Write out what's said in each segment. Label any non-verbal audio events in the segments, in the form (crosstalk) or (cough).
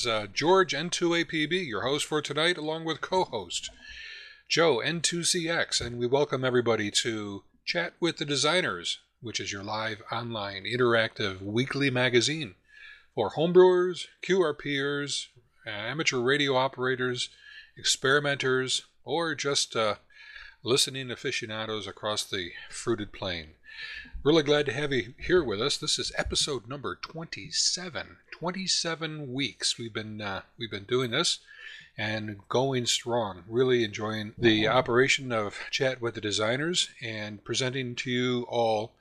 is uh, George N2APB, your host for tonight, along with co host Joe N2CX, and we welcome everybody to Chat with the Designers, which is your live online interactive weekly magazine for homebrewers, QRPers, amateur radio operators, experimenters, or just uh, listening aficionados across the fruited plain. Really glad to have you here with us. This is episode number 27. 27 weeks we've been uh, we've been doing this and going strong. Really enjoying the operation of chat with the designers and presenting to you all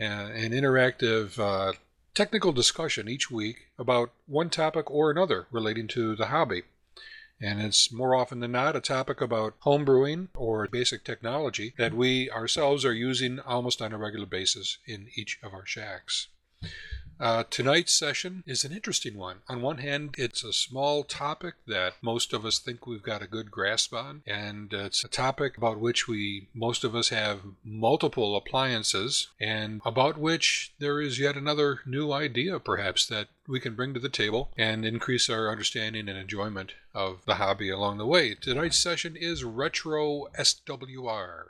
uh, an interactive uh, technical discussion each week about one topic or another relating to the hobby. And it's more often than not a topic about homebrewing or basic technology that we ourselves are using almost on a regular basis in each of our shacks. Uh, tonight's session is an interesting one. On one hand, it's a small topic that most of us think we've got a good grasp on, and it's a topic about which we, most of us, have multiple appliances, and about which there is yet another new idea, perhaps, that we can bring to the table and increase our understanding and enjoyment of the hobby along the way. Tonight's session is Retro SWR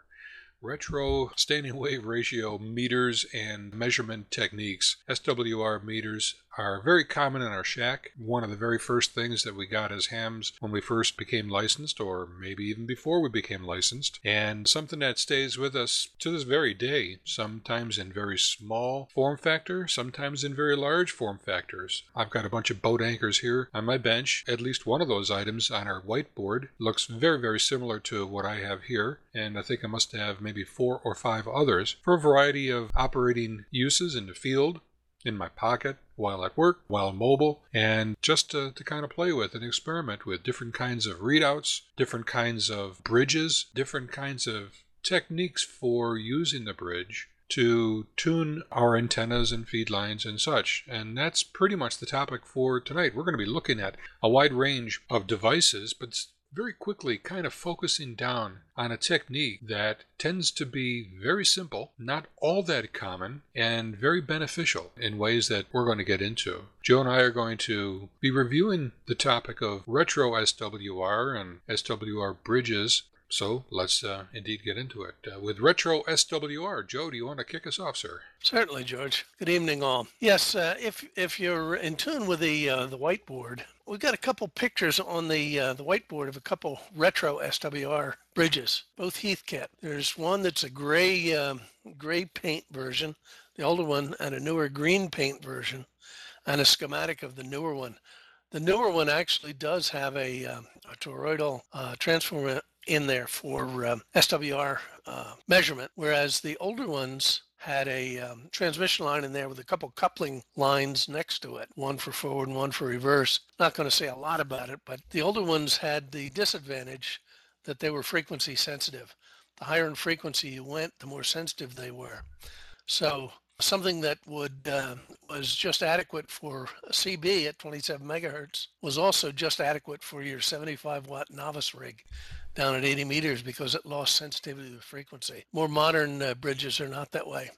retro standing wave ratio meters and measurement techniques. SWR meters are very common in our shack. One of the very first things that we got as hams when we first became licensed, or maybe even before we became licensed, and something that stays with us to this very day, sometimes in very small form factor, sometimes in very large form factors. I've got a bunch of boat anchors here on my bench. At least one of those items on our whiteboard looks very, very similar to what I have here, and I think I must have maybe four or five others for a variety of operating uses in the field in my pocket while at work, while mobile, and just to, to kind of play with and experiment with different kinds of readouts, different kinds of bridges, different kinds of techniques for using the bridge to tune our antennas and feed lines and such. And that's pretty much the topic for tonight. We're going to be looking at a wide range of devices, but very quickly kind of focusing down on a technique that tends to be very simple, not all that common, and very beneficial in ways that we're going to get into. Joe and I are going to be reviewing the topic of retro SWR and SWR bridges. So let's uh, indeed get into it. Uh, with Retro SWR, Joe, do you want to kick us off, sir? Certainly, George. Good evening, all. Yes, uh, if if you're in tune with the uh, the whiteboard, we've got a couple pictures on the uh, the whiteboard of a couple retro SWR bridges, both Heathkit. There's one that's a gray um, gray paint version, the older one, and a newer green paint version, and a schematic of the newer one. The newer one actually does have a, um, a toroidal uh, transformer in there for um, SWR uh, measurement, whereas the older ones had a um, transmission line in there with a couple coupling lines next to it, one for forward and one for reverse. Not going to say a lot about it, but the older ones had the disadvantage that they were frequency sensitive. The higher in frequency you went, the more sensitive they were. So something that would uh, was just adequate for CB at 27 megahertz was also just adequate for your 75 watt novice rig down at 80 meters because it lost sensitivity to frequency. More modern uh, bridges are not that way.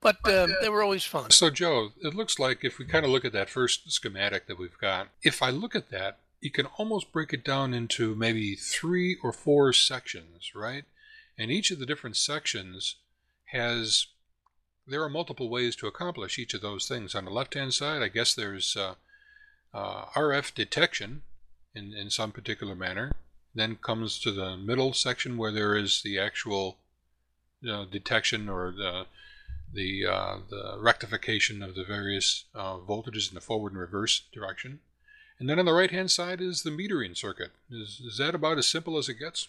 But uh, they were always fun. So, Joe, it looks like if we kind of look at that first schematic that we've got, if I look at that, you can almost break it down into maybe three or four sections, right? And each of the different sections has, there are multiple ways to accomplish each of those things. On the left hand side, I guess there's uh, uh, RF detection in, in some particular manner then comes to the middle section where there is the actual know, detection or the the uh, the rectification of the various uh, voltages in the forward and reverse direction. And then on the right hand side is the metering circuit. Is, is that about as simple as it gets?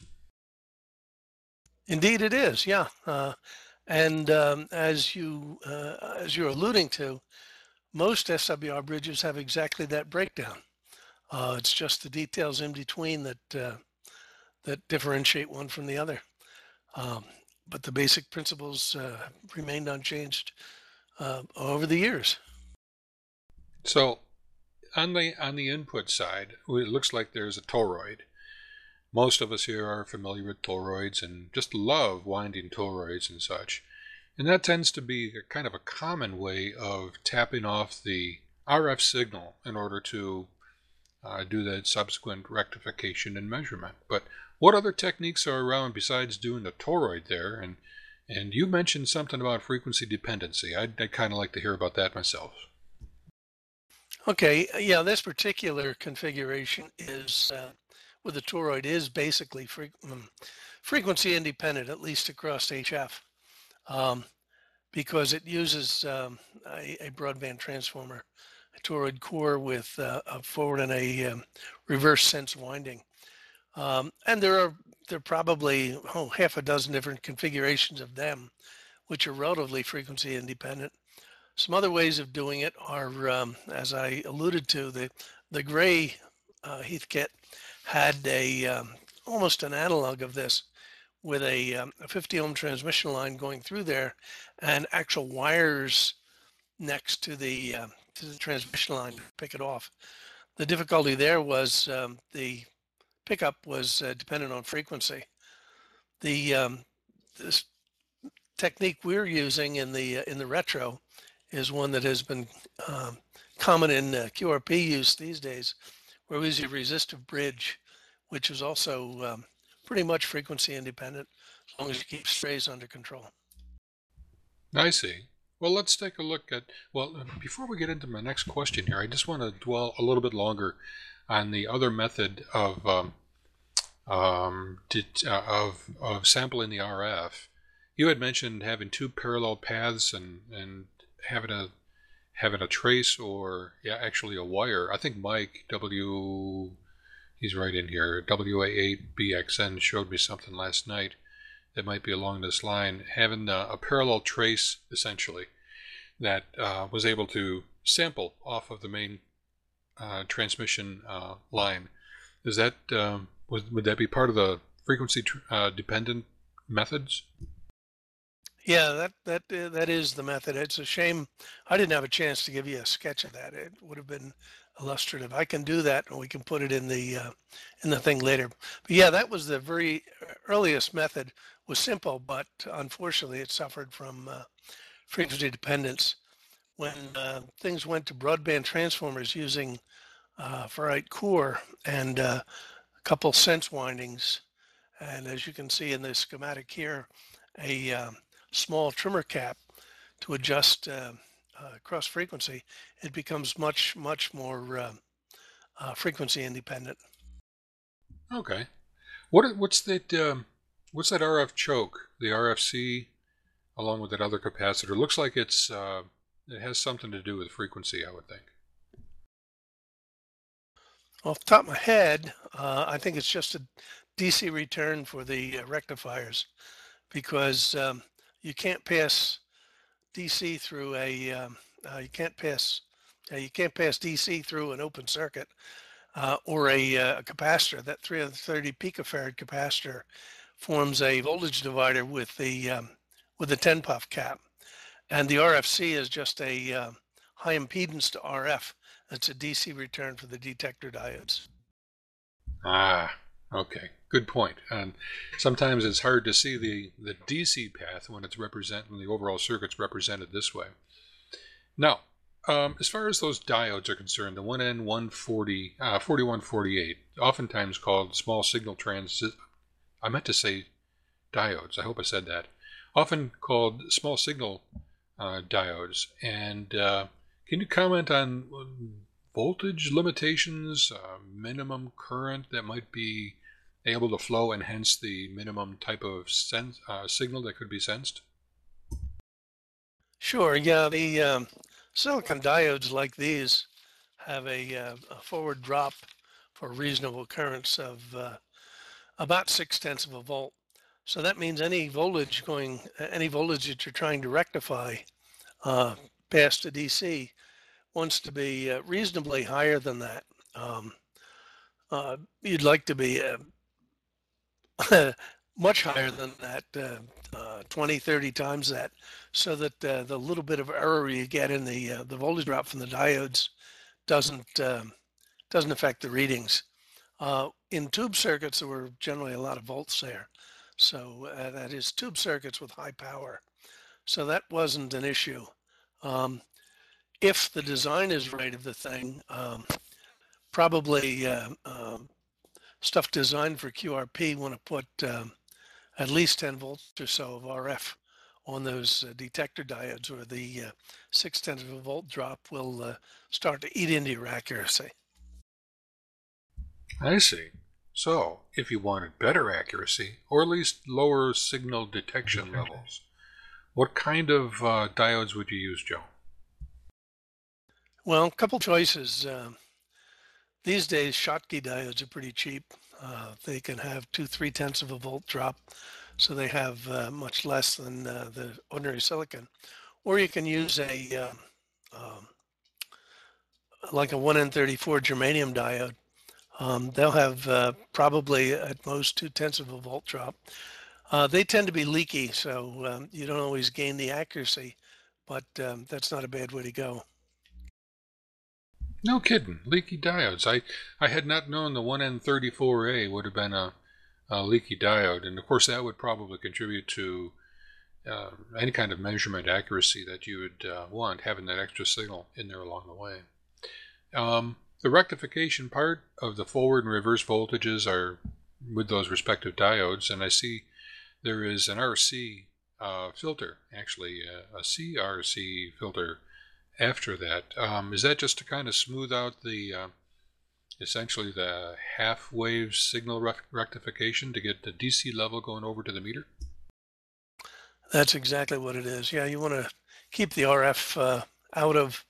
Indeed, it is. Yeah, uh, and um, as you uh, as you're alluding to, most SWR bridges have exactly that breakdown. Uh, it's just the details in between that uh, that differentiate one from the other. Um, but the basic principles uh, remained unchanged uh, over the years. So, on the on the input side, it looks like there's a toroid. Most of us here are familiar with toroids and just love winding toroids and such. And that tends to be a kind of a common way of tapping off the RF signal in order to uh, do the subsequent rectification and measurement. But what other techniques are around besides doing the toroid there? And and you mentioned something about frequency dependency. I'd, I'd kind of like to hear about that myself. Okay, yeah, this particular configuration is uh, with the toroid is basically fre um, frequency independent, at least across HF, um, because it uses um, a, a, broadband transformer, a toroid core with uh, a forward and a um, reverse sense winding. Um, and there are there are probably oh, half a dozen different configurations of them, which are relatively frequency independent. Some other ways of doing it are, um, as I alluded to, the the gray uh, Heathkit had a um, almost an analog of this with a, um, a 50 ohm transmission line going through there and actual wires next to the uh, to the transmission line to pick it off. The difficulty there was um, the pickup was uh, dependent on frequency. The um, this technique we're using in the uh, in the retro is one that has been um, common in uh, QRP use these days, where we use a resistive bridge, which is also um, pretty much frequency independent as long as you keep strays under control. I see. Well, let's take a look at. Well, before we get into my next question here, I just want to dwell a little bit longer on the other method of um, um, uh, of of sampling the RF. You had mentioned having two parallel paths and and having a having a trace or yeah, actually a wire. I think Mike W. He's right in here. WA8BXN showed me something last night that might be along this line, having a, a parallel trace essentially that uh, was able to sample off of the main uh, transmission uh, line. Is that um, would, would that be part of the frequency uh, dependent methods? Yeah, that that uh, that is the method. It's a shame I didn't have a chance to give you a sketch of that. It would have been illustrative. I can do that, and we can put it in the uh, in the thing later. But yeah, that was the very earliest method. Was simple, but unfortunately, it suffered from uh, frequency dependence. When uh, things went to broadband transformers using uh, ferrite core and uh, a couple sense windings, and as you can see in the schematic here, a um, small trimmer cap to adjust uh, uh, cross frequency, it becomes much, much more uh, uh frequency independent. Okay. What what's that? Um, what's that RF choke? The RFC, along with that other capacitor, looks like it's uh, it has something to do with frequency. I would think. Off the top of my head, uh, I think it's just a DC return for the rectifiers because um, you can't pass DC through a um, uh, you can't pass uh, you can't pass DC through an open circuit uh, or a, uh, a, capacitor. That 330 picofarad capacitor forms a voltage divider with the um, with the 10 puff cap, and the RFC is just a uh, high impedance to RF. It's a DC return for the detector diodes. Ah, okay. Good point. And sometimes it's hard to see the, the DC path when it's represent when the overall circuit's represented this way. Now, um, as far as those diodes are concerned, the 1N140, uh, 4148, oftentimes called small signal transit, I meant to say diodes. I hope I said that. Often called small signal uh, diodes. And uh, can you comment on voltage limitations, uh, minimum current that might be able to flow and hence the minimum type of sense, uh, signal that could be sensed? Sure. Yeah, the um, silicon diodes like these have a, uh, a, forward drop for reasonable currents of about six tenths of a volt. So that means any voltage going, any voltage that you're trying to rectify uh, past the DC wants to be uh, reasonably higher than that. Um, uh, you'd like to be uh, (laughs) much higher than that, uh, uh, 20, 30 times that, so that uh, the little bit of error you get in the the voltage drop from the diodes doesn't um, doesn't affect the readings. In tube circuits, there were generally a lot of volts there, so uh, that is tube circuits with high power. so that wasn't an issue. Um, if the design is right of the thing, um, probably uh, um, stuff designed for QRP want to put um, at least 10 volts or so of RF on those uh, detector diodes or the uh, six tenths of a volt drop will uh, start to eat into your accuracy. I see. So, if you wanted better accuracy, or at least lower signal detection levels, what kind of uh, diodes would you use, Joe? Well, a couple choices. Uh, these days, Schottky diodes are pretty cheap. Uh, they can have two, three tenths of a volt drop, so they have uh, much less than uh, the ordinary silicon. Or you can use a um, um like a 1N34 germanium diode um, they'll have uh, probably at most two tenths of a volt drop. Uh, they tend to be leaky, so um, you don't always gain the accuracy, but um, that's not a bad way to go. No kidding, leaky diodes. I, I had not known the 1N34A would have been a, a leaky diode, and of course that would probably contribute to uh, any kind of measurement accuracy that you would uh, want, having that extra signal in there along the way. The rectification part of the forward and reverse voltages are with those respective diodes, and I see there is an RC uh, filter, actually uh, a CRC filter after that. Um, is that just to kind of smooth out the uh, essentially the half wave signal rectification to get the DC level going over to the meter? That's exactly what it is. Yeah, you want to keep the RF uh, out of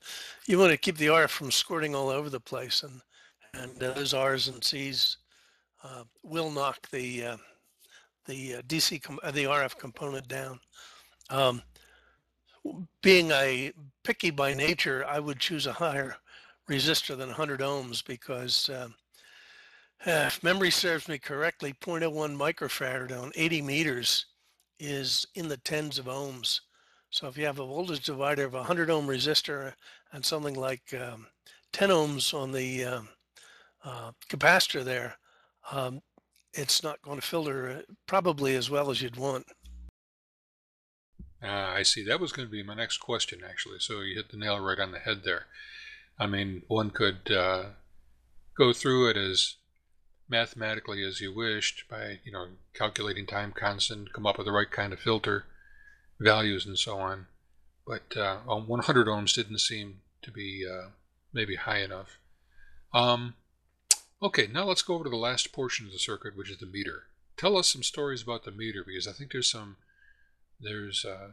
you want to keep the RF from squirting all over the place, and and uh, those R's and C's uh, will knock the uh, the uh, DC uh, the RF component down. Um, being a picky by nature, I would choose a higher resistor than 100 ohms because um, if memory serves me correctly, 0.01 microfarad on 80 meters is in the tens of ohms. So if you have a voltage divider of a 100 ohm resistor and something like um, 10 ohms on the um, uh, capacitor there, um, it's not going to filter uh, probably as well as you'd want. Uh, I see. That was going to be my next question, actually. So you hit the nail right on the head there. I mean, one could uh, go through it as mathematically as you wished by, you know, calculating time constant, come up with the right kind of filter values and so on. But uh, 100 ohms didn't seem to be uh, maybe high enough. Um, okay, now let's go over to the last portion of the circuit, which is the meter. Tell us some stories about the meter because I think there's some, there's uh,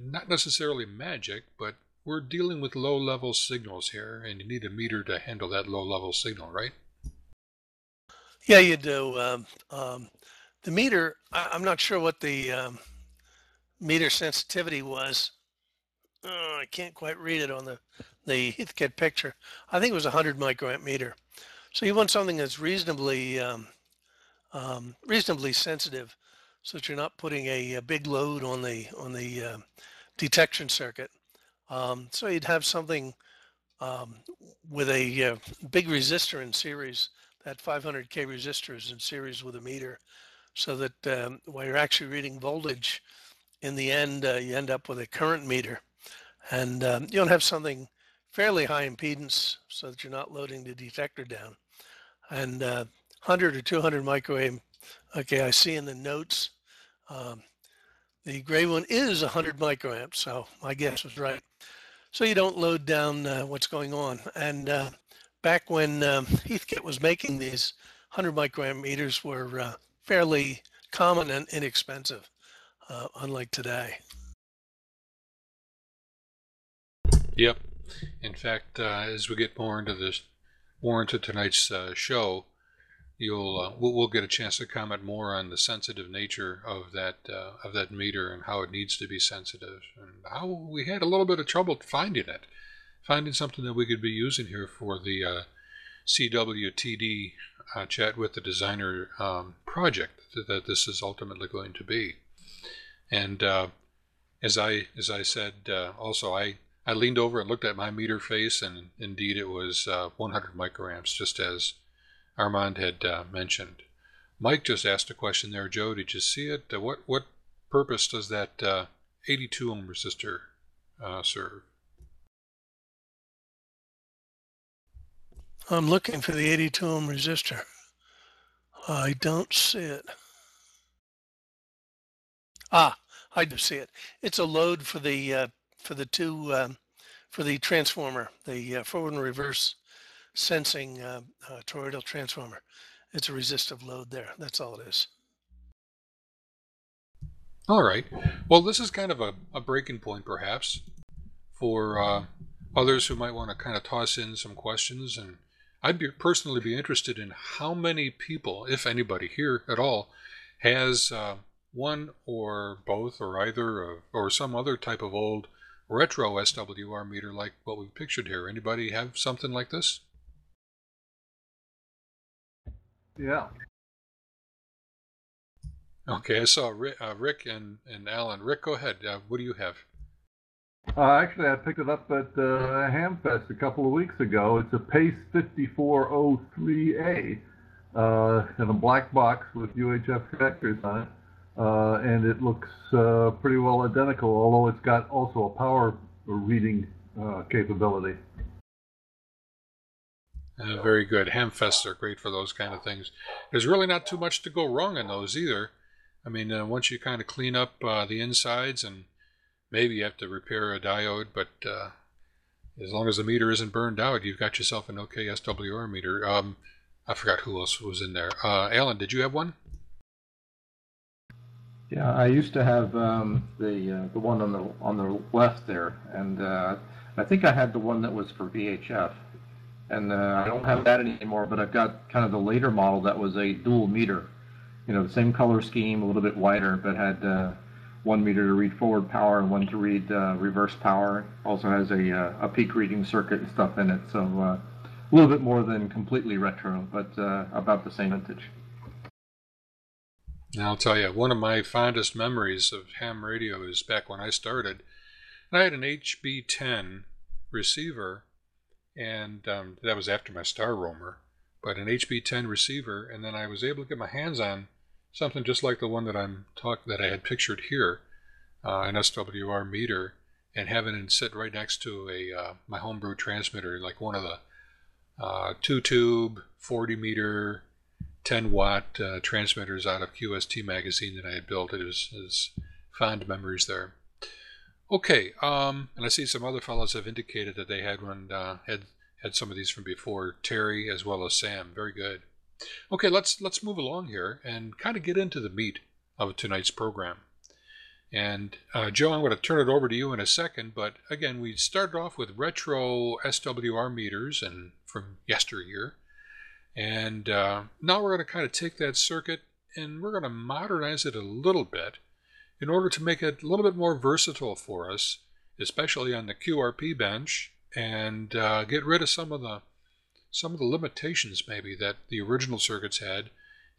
not necessarily magic, but we're dealing with low level signals here, and you need a meter to handle that low level signal, right? Yeah, you do. Um, um, the meter, I, am not sure what the um, meter sensitivity was. Oh, I can't quite read it on the, the Heathkit picture. I think it was 100 microamp meter. So you want something that's reasonably um, um, reasonably sensitive, so that you're not putting a, a big load on the on the uh, detection circuit. Um, so you'd have something um, with a uh, big resistor in series. That 500k resistor is in series with a meter, so that um, while you're actually reading voltage, in the end, uh, you end up with a current meter. And um, you don't have something fairly high impedance so that you're not loading the detector down. And uh, 100 or 200 microamp, okay, I see in the notes, um, the gray one is 100 microamps, so my guess was right. So you don't load down uh, what's going on. And uh, back when um, Heathkit was making these, 100 microamp meters were uh, fairly common and inexpensive uh, unlike today. Yep. In fact, uh, as we get more into this, more into tonight's uh, show, you'll uh, we'll, we'll, get a chance to comment more on the sensitive nature of that uh, of that meter and how it needs to be sensitive and how we had a little bit of trouble finding it, finding something that we could be using here for the uh, CWTD chat with the designer um, project that this is ultimately going to be. And uh, as I as I said, uh, also I I leaned over and looked at my meter face, and indeed it was uh, 100 microamps, just as Armand had uh, mentioned. Mike just asked a question there, Joe. Did you see it? Uh, what what purpose does that uh, 82 ohm resistor serve? I'm looking for the 82 ohm resistor. I don't see it. Ah, I do see it. It's a load for the uh, for the two um, for the transformer, the uh, forward and reverse sensing uh, uh, toroidal transformer. It's a resistive load there. That's all it is. All right. Well, this is kind of a, a breaking point, perhaps, for uh, others who might want to kind of toss in some questions. And I'd be, personally be interested in how many people, if anybody here at all, has uh, one or both or either or, or some other type of old retro SWR meter like what we've pictured here. Anybody have something like this? Yeah. Okay, I saw Rick, uh, Rick and, and Alan. Rick, go ahead. Uh, what do you have? Uh, actually, I picked it up at uh, Hamfest a couple of weeks ago. It's a Pace 5403A uh, in a black box with UHF connectors on it. Uh, and it looks uh, pretty well identical, although it's got also a power reading uh, capability. Uh, very good. Hamfests are great for those kind of things. There's really not too much to go wrong in those either. I mean, uh, once you kind of clean up the insides and maybe you have to repair a diode, but as long as the meter isn't burned out, you've got yourself an okay SWR meter. Um, I forgot who else was in there. Alan, did you have one? Yeah, I used to have um, the uh, the one on the on the left there, and uh, I think I had the one that was for VHF, and uh, I don't have that anymore. But I've got kind of the later model that was a dual meter, you know, the same color scheme, a little bit wider, but had uh, one meter to read forward power and one to read uh, reverse power. Also has a uh, a peak reading circuit and stuff in it, so a little bit more than completely retro, but about the same vintage. Now, I'll tell you, one of my fondest memories of ham radio is back when I started. I had an HB10 receiver, and um, that was after my Star Roamer, but an HB10 receiver, and then I was able to get my hands on something just like the one that I'm talk that I had pictured here, uh, an SWR meter, and having it sit right next to a uh, my homebrew transmitter, like one of the uh, two tube 40 meter 10 watt uh, transmitters out of QST magazine that I had built. It was, it was fond memories there. Okay, um, and I see some other fellows have indicated that they had one uh, had had some of these from before. Terry as well as Sam. Very good. Okay, let's let's move along here and kind of get into the meat of tonight's program. And uh, Joe, I'm going to turn it over to you in a second. But again, we started off with retro SWR meters and from yesteryear. And uh, now we're going to kind of take that circuit and we're going to modernize it a little bit in order to make it a little bit more versatile for us, especially on the QRP bench, and uh, get rid of some of the some of the limitations maybe that the original circuits had,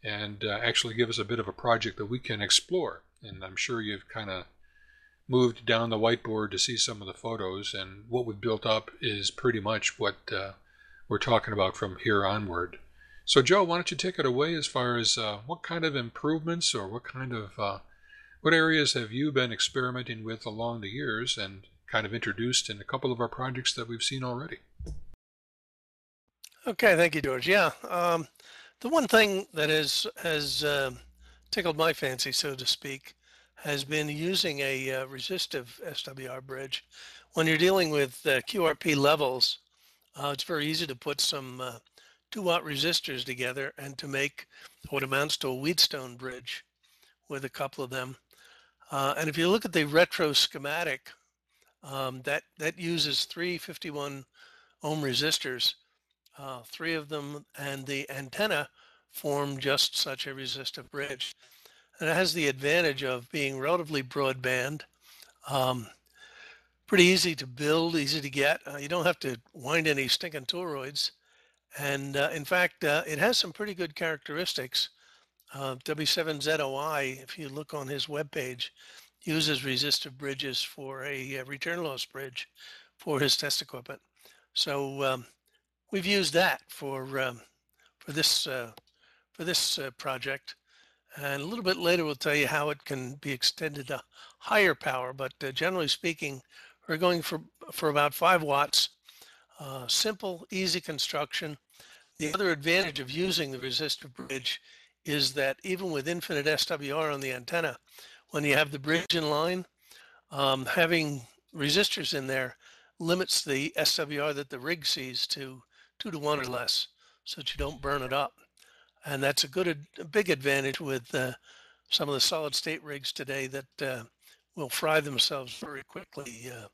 and uh, actually give us a bit of a project that we can explore. And I'm sure you've kind of moved down the whiteboard to see some of the photos, and what we've built up is pretty much what uh, we're talking about from here onward. So, Joe, why don't you take it away as far as uh, what kind of improvements or what kind of uh, what areas have you been experimenting with along the years and kind of introduced in a couple of our projects that we've seen already? Okay, thank you, George. Yeah, um, the one thing that has has uh, tickled my fancy, so to speak, has been using a uh, resistive SWR bridge. When you're dealing with uh, QRP levels, uh, it's very easy to put some two watt resistors together and to make what amounts to a Wheatstone bridge with a couple of them. Uh, and if you look at the retro schematic, um, that, that uses three 51 ohm resistors, uh, three of them, and the antenna form just such a resistive bridge. And it has the advantage of being relatively broadband, um, pretty easy to build, easy to get. Uh, you don't have to wind any stinking toroids. And uh, in fact, uh, it has some pretty good characteristics. Uh, W7ZOI, if you look on his webpage, uses resistive bridges for a, a, return loss bridge for his test equipment. So um, we've used that for um, for this uh, for this uh, project, And a little bit later, we'll tell you how it can be extended to higher power. But uh, generally speaking, we're going for, for about five watts. Uh, simple, easy construction. The other advantage of using the resistor bridge is that even with infinite SWR on the antenna, when you have the bridge in line, um, having resistors in there limits the SWR that the rig sees to two to one or less so that you don't burn it up. And that's a good, a big advantage with uh, some of the solid state rigs today that uh, will fry themselves very quickly uh,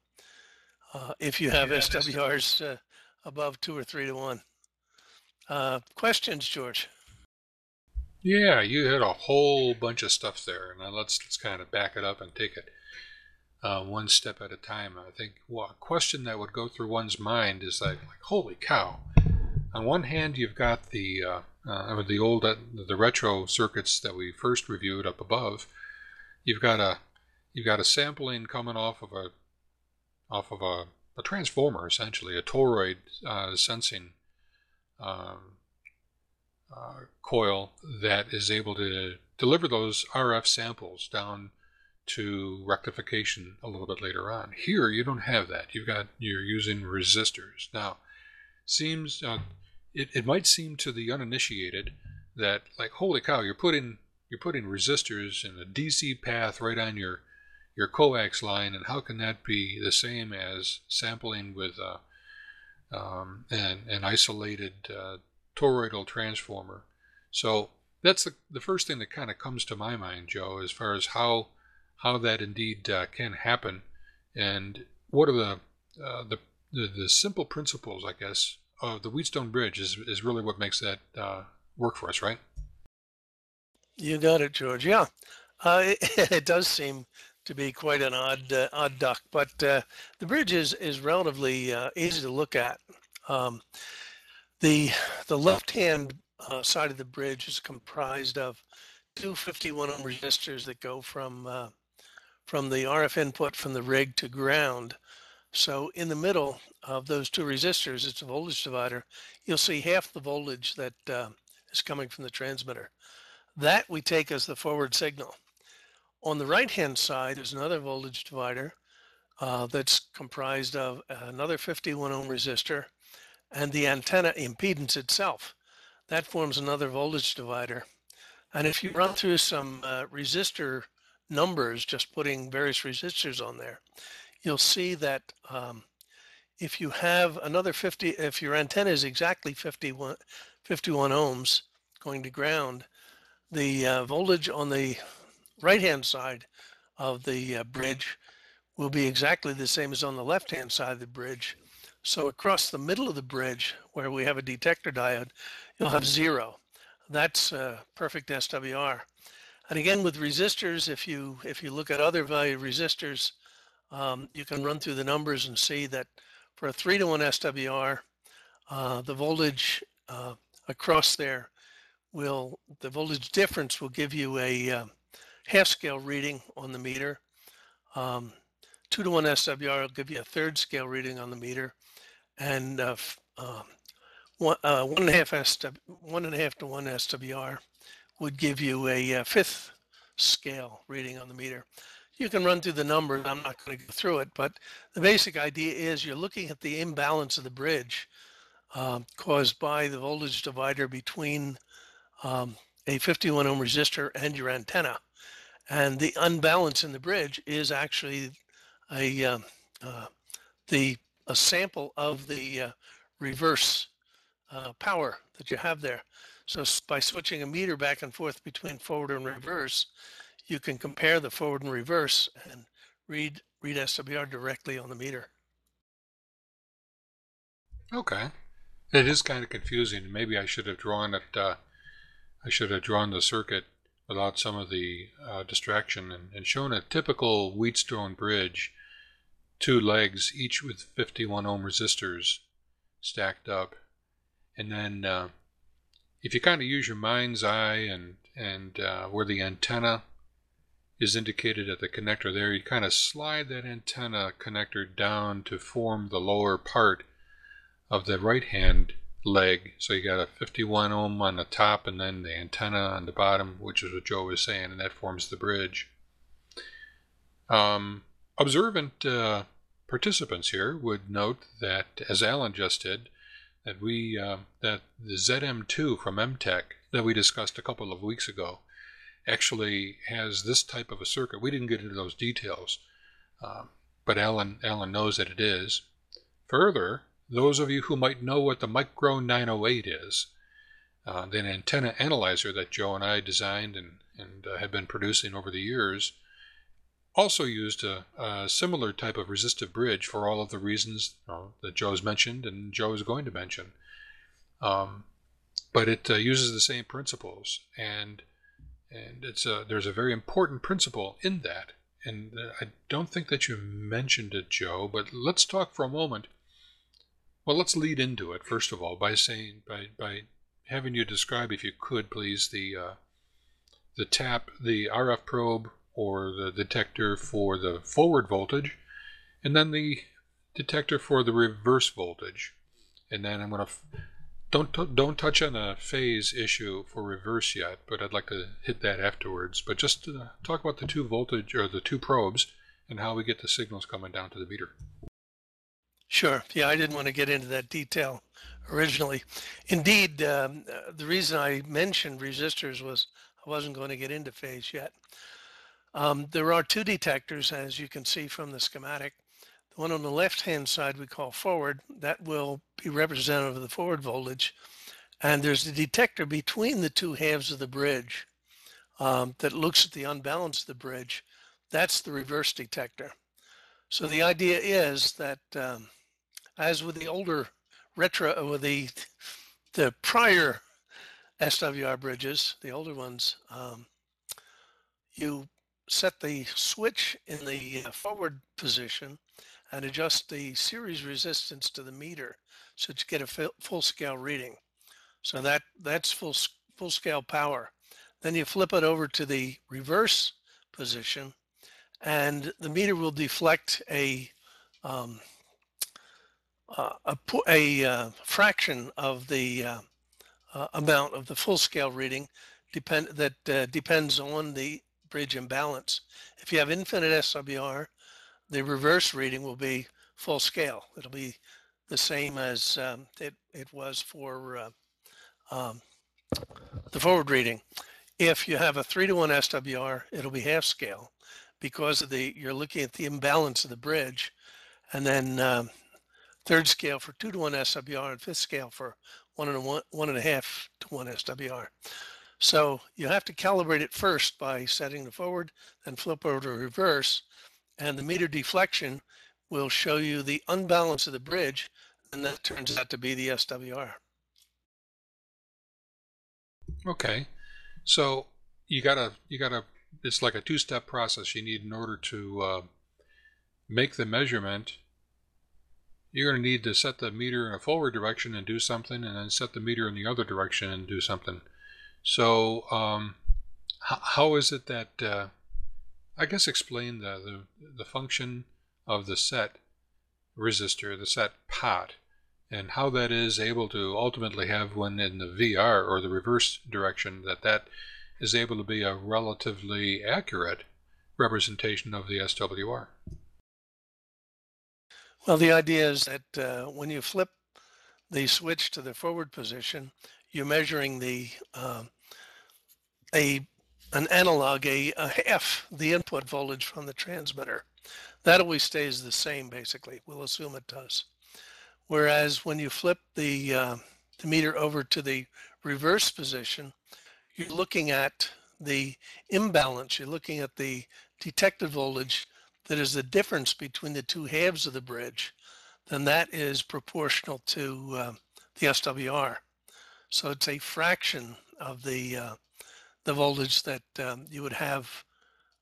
uh (laughs) if you have SWRs uh, above two or three to one. Uh, questions, George? Yeah, you hit a whole bunch of stuff there. Now let's let's kind of back it up and take it uh, one step at a time. I think well, a question that would go through one's mind is like, like holy cow! On one hand, you've got the uh, uh, the old uh, the retro circuits that we first reviewed up above. You've got a you've got a sampling coming off of a off of a, a transformer essentially a toroid uh, sensing um, uh, coil that is able to deliver those RF samples down to rectification a little bit later on. Here, you don't have that. You've got you're using resistors. Now, seems uh, it, it might seem to the uninitiated that like holy cow, you're putting you're putting resistors in a DC path right on your your coax line, and how can that be the same as sampling with uh, um, an, an isolated uh, toroidal transformer? So that's the, the first thing that kind of comes to my mind, Joe, as far as how how that indeed uh, can happen, and what are the, uh, the, the the simple principles, I guess, of the Wheatstone Bridge is is really what makes that uh, work for us, right? You got it, George. Yeah, uh, (laughs) it, it, does seem to be quite an odd uh, odd duck, but uh, the bridge is is relatively easy to look at. Um, the the left hand side of the bridge is comprised of two 51 ohm resistors that go from from the RF input from the rig to ground. So in the middle of those two resistors, it's a voltage divider. You'll see half the voltage that uh, is coming from the transmitter. That we take as the forward signal. On the right-hand side is another voltage divider uh, that's comprised of another 51 ohm resistor and the antenna impedance itself. That forms another voltage divider. And if you run through some uh, resistor numbers, just putting various resistors on there, you'll see that um, if you have another 50, if your antenna is exactly 51, 51 ohms going to ground, the uh, voltage on the right-hand side of the uh, bridge will be exactly the same as on the left-hand side of the bridge. So across the middle of the bridge, where we have a detector diode, you'll have zero. That's uh, perfect SWR. And again, with resistors, if you if you look at other value resistors, um, you can run through the numbers and see that for a three to one SWR, uh, the voltage uh, across there will the voltage difference will give you a uh, half scale reading on the meter. Um, two to one SWR will give you a third scale reading on the meter, and uh, um, one, uh, one and a half SW, one and a half to one SWR would give you a, a uh, fifth scale reading on the meter. You can run through the numbers. I'm not going to go through it, but the basic idea is you're looking at the imbalance of the bridge um, caused by the voltage divider between um, a 51 ohm resistor and your antenna. And the unbalance in the bridge is actually a um, uh, the a sample of the uh, reverse uh, power that you have there. So by switching a meter back and forth between forward and reverse, you can compare the forward and reverse and read read SWR directly on the meter. Okay, it is kind of confusing. Maybe I should have drawn it. Uh, I should have drawn the circuit without some of the uh, distraction and, and shown a typical Wheatstone bridge, two legs, each with 51 ohm resistors stacked up, and then uh, if you kind of use your mind's eye and and uh, where the antenna is indicated at the connector there, you kind of slide that antenna connector down to form the lower part of the right hand leg. So you got a 51 ohm on the top and then the antenna on the bottom, which is what Joe was saying, and that forms the bridge. Um, observant uh, participants here would note that, as Alan just did, that we uh, that the ZM2 from Emtech that we discussed a couple of weeks ago actually has this type of a circuit. We didn't get into those details, um, but Alan Alan knows that it is. Further, those of you who might know what the Micro 908 is, uh, the antenna analyzer that Joe and I designed and, and uh, have been producing over the years, also used a, a, similar type of resistive bridge for all of the reasons know, that Joe's mentioned and Joe is going to mention. Um, but it uh, uses the same principles, and and it's a, there's a very important principle in that. And uh, I don't think that you mentioned it, Joe, but let's talk for a moment. Well, let's lead into it first of all by saying by by having you describe, if you could, please, the uh, the tap, the RF probe or the detector for the forward voltage, and then the detector for the reverse voltage. And then I'm to don't don't touch on the phase issue for reverse yet, but I'd like to hit that afterwards. But just talk about the two voltage or the two probes and how we get the signals coming down to the meter. Sure. Yeah, I didn't want to get into that detail originally. Indeed, um, the reason I mentioned resistors was I wasn't going to get into phase yet. Um, there are two detectors, as you can see from the schematic. The one on the left-hand side we call forward. That will be representative of the forward voltage. And there's a detector between the two halves of the bridge um, that looks at the unbalance of the bridge. That's the reverse detector. So the idea is that, um, as with the older retro, with the the prior SWR bridges, the older ones, um, you set the switch in the uh, forward position and adjust the series resistance to the meter so to get a full scale reading. So that that's full full scale power. Then you flip it over to the reverse position and the meter will deflect a um, uh, a, a uh, fraction of the uh, uh, amount of the full scale reading depend that uh, depends on the bridge imbalance. If you have infinite SWR, the reverse reading will be full scale. It'll be the same as um, it, it was for uh, um, the forward reading. If you have a three to one SWR, it'll be half scale because of the you're looking at the imbalance of the bridge, and then um, third scale for two to one SWR and fifth scale for one and a one, one and a half to one SWR. So you have to calibrate it first by setting the forward, then flip over to reverse, and the meter deflection will show you the unbalance of the bridge, and that turns out to be the SWR. Okay, so you gotta you gotta it's like a two-step process you need in order to uh, make the measurement. You're going to need to set the meter in a forward direction and do something, and then set the meter in the other direction and do something. So, um, how is it that, uh, I guess, explain the, the, the function of the set resistor, the set pot, and how that is able to ultimately have when in the VR or the reverse direction that that is able to be a relatively accurate representation of the SWR. Well, the idea is that uh, when you flip the switch to the forward position, you're measuring the um, a an analog, a, a half the input voltage from the transmitter. That always stays the same, basically. We'll assume it does. Whereas when you flip the, uh, the meter over to the reverse position, you're looking at the imbalance. You're looking at the detected voltage that is the difference between the two halves of the bridge. Then that is proportional to uh, the SWR. So it's a fraction of the uh, the voltage that um, you would have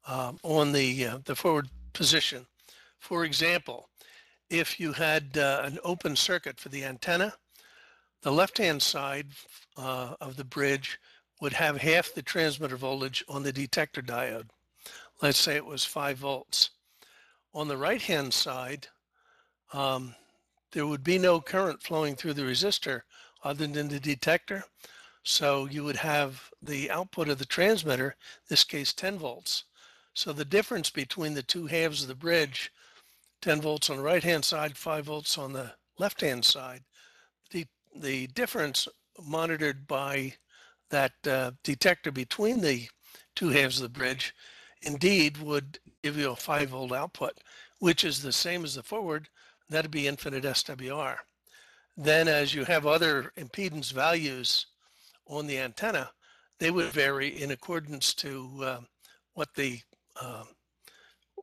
um, on the, uh, the forward position. For example, if you had uh, an open circuit for the antenna, the left-hand side uh, of the bridge would have half the transmitter voltage on the detector diode. Let's say it was 5 volts. On the right-hand side, um, there would be no current flowing through the resistor other than the detector. So you would have the output of the transmitter, this case 10 volts. So the difference between the two halves of the bridge, 10 volts on the right hand side, 5 volts on the left hand side, the, the difference monitored by that uh, detector between the two halves of the bridge indeed would give you a 5 volt output, which is the same as the forward. That'd be infinite SWR. Then as you have other impedance values on the antenna, they would vary in accordance to uh, what the uh,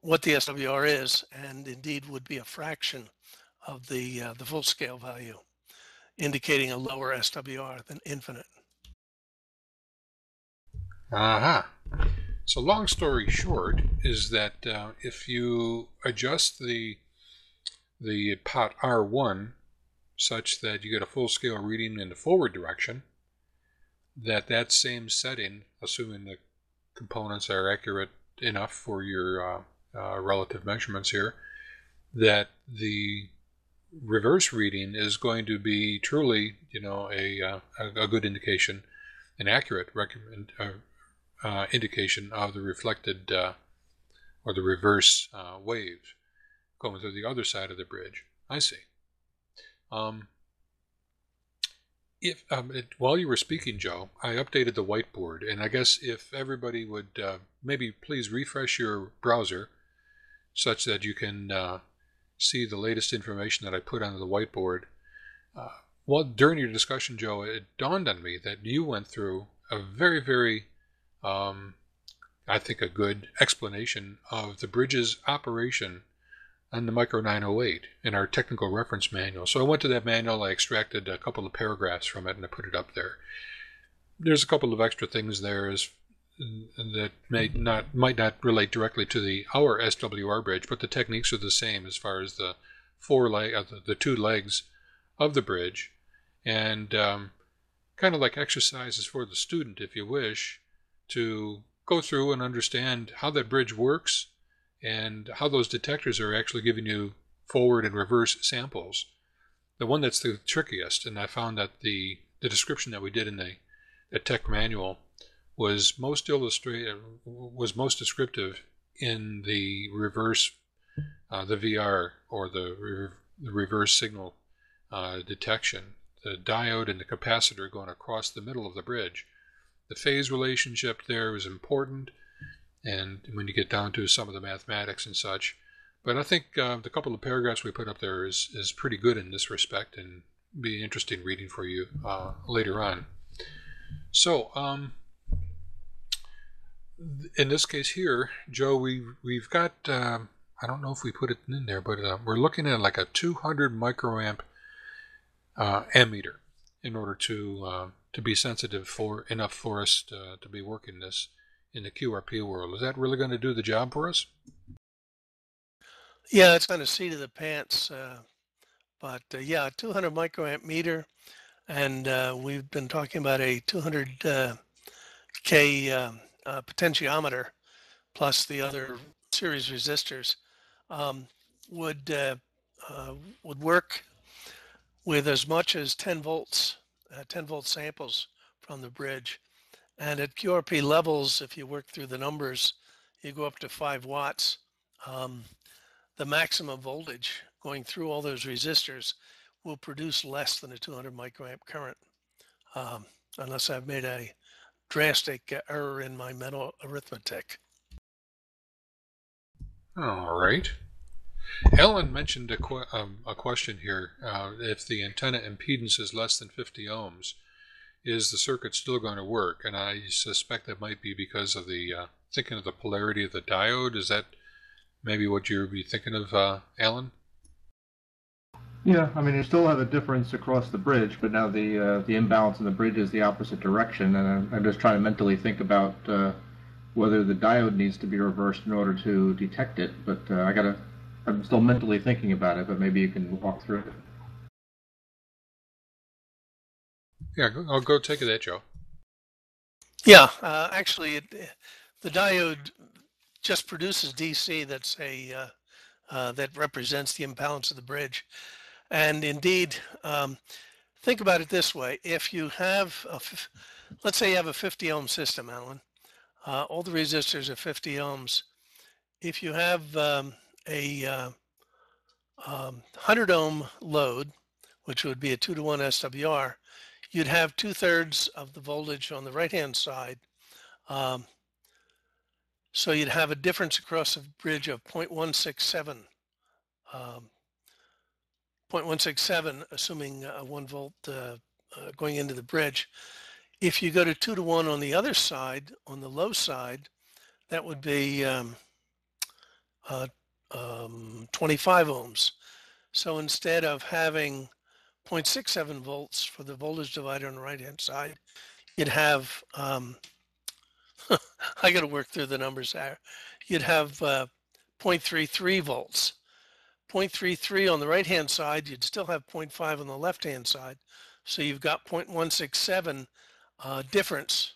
what the SWR is, and indeed would be a fraction of the uh, the full scale value, indicating a lower SWR than infinite. Aha. Uh-huh. So long story short is that uh, if you adjust the the pot R1 such that you get a full scale reading in the forward direction, that that same setting, assuming the components are accurate enough for your uh, uh, relative measurements here, that the reverse reading is going to be truly, you know, a, uh, a, good indication, an accurate recommend, uh, uh, indication of the reflected uh, or the reverse wave going through the other side of the bridge. I see. Um, if um, it, while you were speaking, Joe, I updated the whiteboard, and I guess if everybody would uh, maybe please refresh your browser, such that you can uh, see the latest information that I put onto the whiteboard. Uh, well, during your discussion, Joe, it dawned on me that you went through a very, very, um, I think, a good explanation of the bridge's operation on the Micro 908 in our technical reference manual. So I went to that manual, I extracted a couple of paragraphs from it, and I put it up there. There's a couple of extra things there as, that may not might not relate directly to the our SWR bridge, but the techniques are the same as far as the four leg, uh, the, the, two legs of the bridge, and um, kind of like exercises for the student, if you wish, to go through and understand how that bridge works and how those detectors are actually giving you forward and reverse samples. The one that's the trickiest, and I found that the, the description that we did in the, the tech manual was most illustrative, was most descriptive in the reverse, uh, the VR or the, re- the reverse signal uh, detection. The diode and the capacitor going across the middle of the bridge. The phase relationship there is important and when you get down to some of the mathematics and such. But I think uh, the couple of paragraphs we put up there is, is pretty good in this respect and be interesting reading for you uh, later on. So, um, in this case here, Joe, we we've got um, I don't know if we put it in there, but uh, we're looking at like a 200 microamp uh, ammeter in order to uh, to be sensitive for enough for us to, to be working this in the QRP world. Is that really going to do the job for us? Yeah, it's going to seat of the pants. Uh, but uh, yeah, 200 microamp meter. And uh, we've been talking about a 200 K um, uh, potentiometer plus the other series resistors um, would uh, uh, would work with as much as 10 volts, 10 volt samples from the bridge. And at QRP levels, if you work through the numbers, you go up to five watts. Um, the maximum voltage going through all those resistors will produce less than a 200 microamp current, um, unless I've made a drastic error in my mental arithmetic. All right. Ellen mentioned a, qu- um, a question here. Uh, if the antenna impedance is less than 50 ohms, is the circuit still going to work? And I suspect that might be because of the uh, thinking of the polarity of the diode. Is that maybe what you'd be thinking of, uh, Alan? Yeah, I mean you still have a difference across the bridge, but now the uh, the imbalance in the bridge is the opposite direction, and I'm, I'm just trying to mentally think about uh, whether the diode needs to be reversed in order to detect it. But uh, I gotta, I'm still mentally thinking about it, but maybe you can walk through it. Yeah, I'll go take that, Joe. Yeah, uh, actually, it, the diode just produces DC. That's a uh, uh, that represents the imbalance of the bridge, and indeed, um, think about it this way: if you have, a, let's say you have a 50 ohm system, Alan, uh, all the resistors are 50 ohms. If you have um, a uh, um, 100 ohm load, which would be a two to one SWR, you'd have two thirds of the voltage on the right hand side. Um, so you'd have a difference across the bridge of 0.167, um, 0.167, assuming a one volt uh, uh, going into the bridge. If you go to two to one on the other side, on the low side, that would be um, uh, um, 25 ohms. So instead of having 0.67 volts for the voltage divider on the right hand side, you'd have, um, (laughs) I got to work through the numbers there. You'd have uh, 0.33 volts. 0.33 on the right hand side, you'd still have 0.5 on the left hand side. So you've got 0.167 uh, difference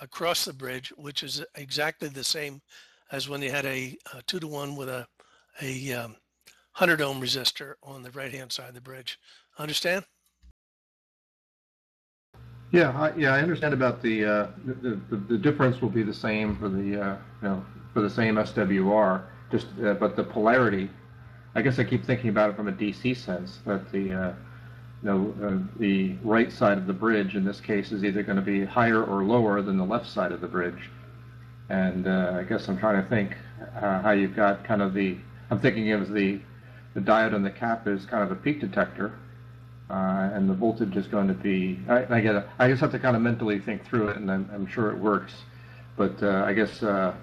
across the bridge, which is exactly the same as when you had a, a two to one with a, a um, 100 ohm resistor on the right hand side of the bridge. Understand? Yeah, I, yeah, I understand about the, uh, the, the the difference will be the same for the uh, you know for the same SWR. Just uh, but the polarity, I guess I keep thinking about it from a DC sense that the uh, you know uh, the right side of the bridge in this case is either going to be higher or lower than the left side of the bridge. And uh, I guess I'm trying to think how you've got kind of the I'm thinking of the the diode on the cap is kind of a peak detector, uh, and the voltage is going to be. I, I. I just have to kind of mentally think through it, and I'm, I'm sure it works. But uh, I guess uh,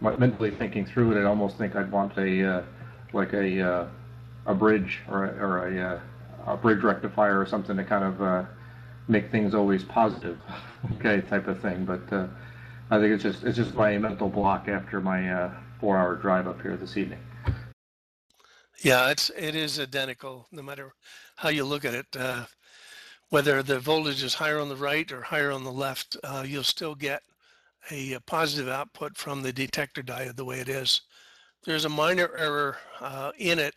mentally thinking through it, I almost think I'd want a uh, like a uh, a bridge or a, or a, uh, a bridge rectifier or something to kind of make things always positive, (laughs) okay, type of thing. But I think it's just it's just my mental block after my four-hour drive up here this evening. Yeah, it's it is identical no matter how you look at it. Uh, whether the voltage is higher on the right or higher on the left, uh, you'll still get a, a, positive output from the detector diode the way it is. There's a minor error uh, in it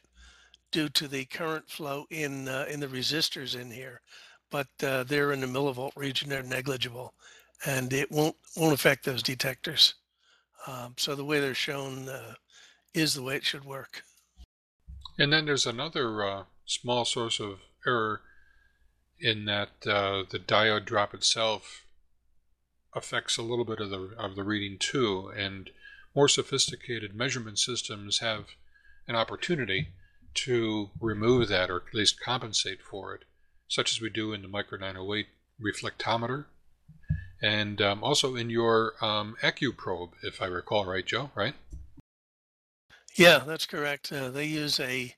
due to the current flow in uh, in the resistors in here, but uh, they're in the millivolt region. They're negligible, and it won't won't affect those detectors. Um, so the way they're shown uh, is the way it should work. And then there's another uh, small source of error in that uh, the diode drop itself affects a little bit of the of the reading too, and more sophisticated measurement systems have an opportunity to remove that or at least compensate for it, such as we do in the Micro 908 reflectometer, and um, also in your um, AccuProbe, if I recall right, Joe, right? Yeah, that's correct. Uh, they use a,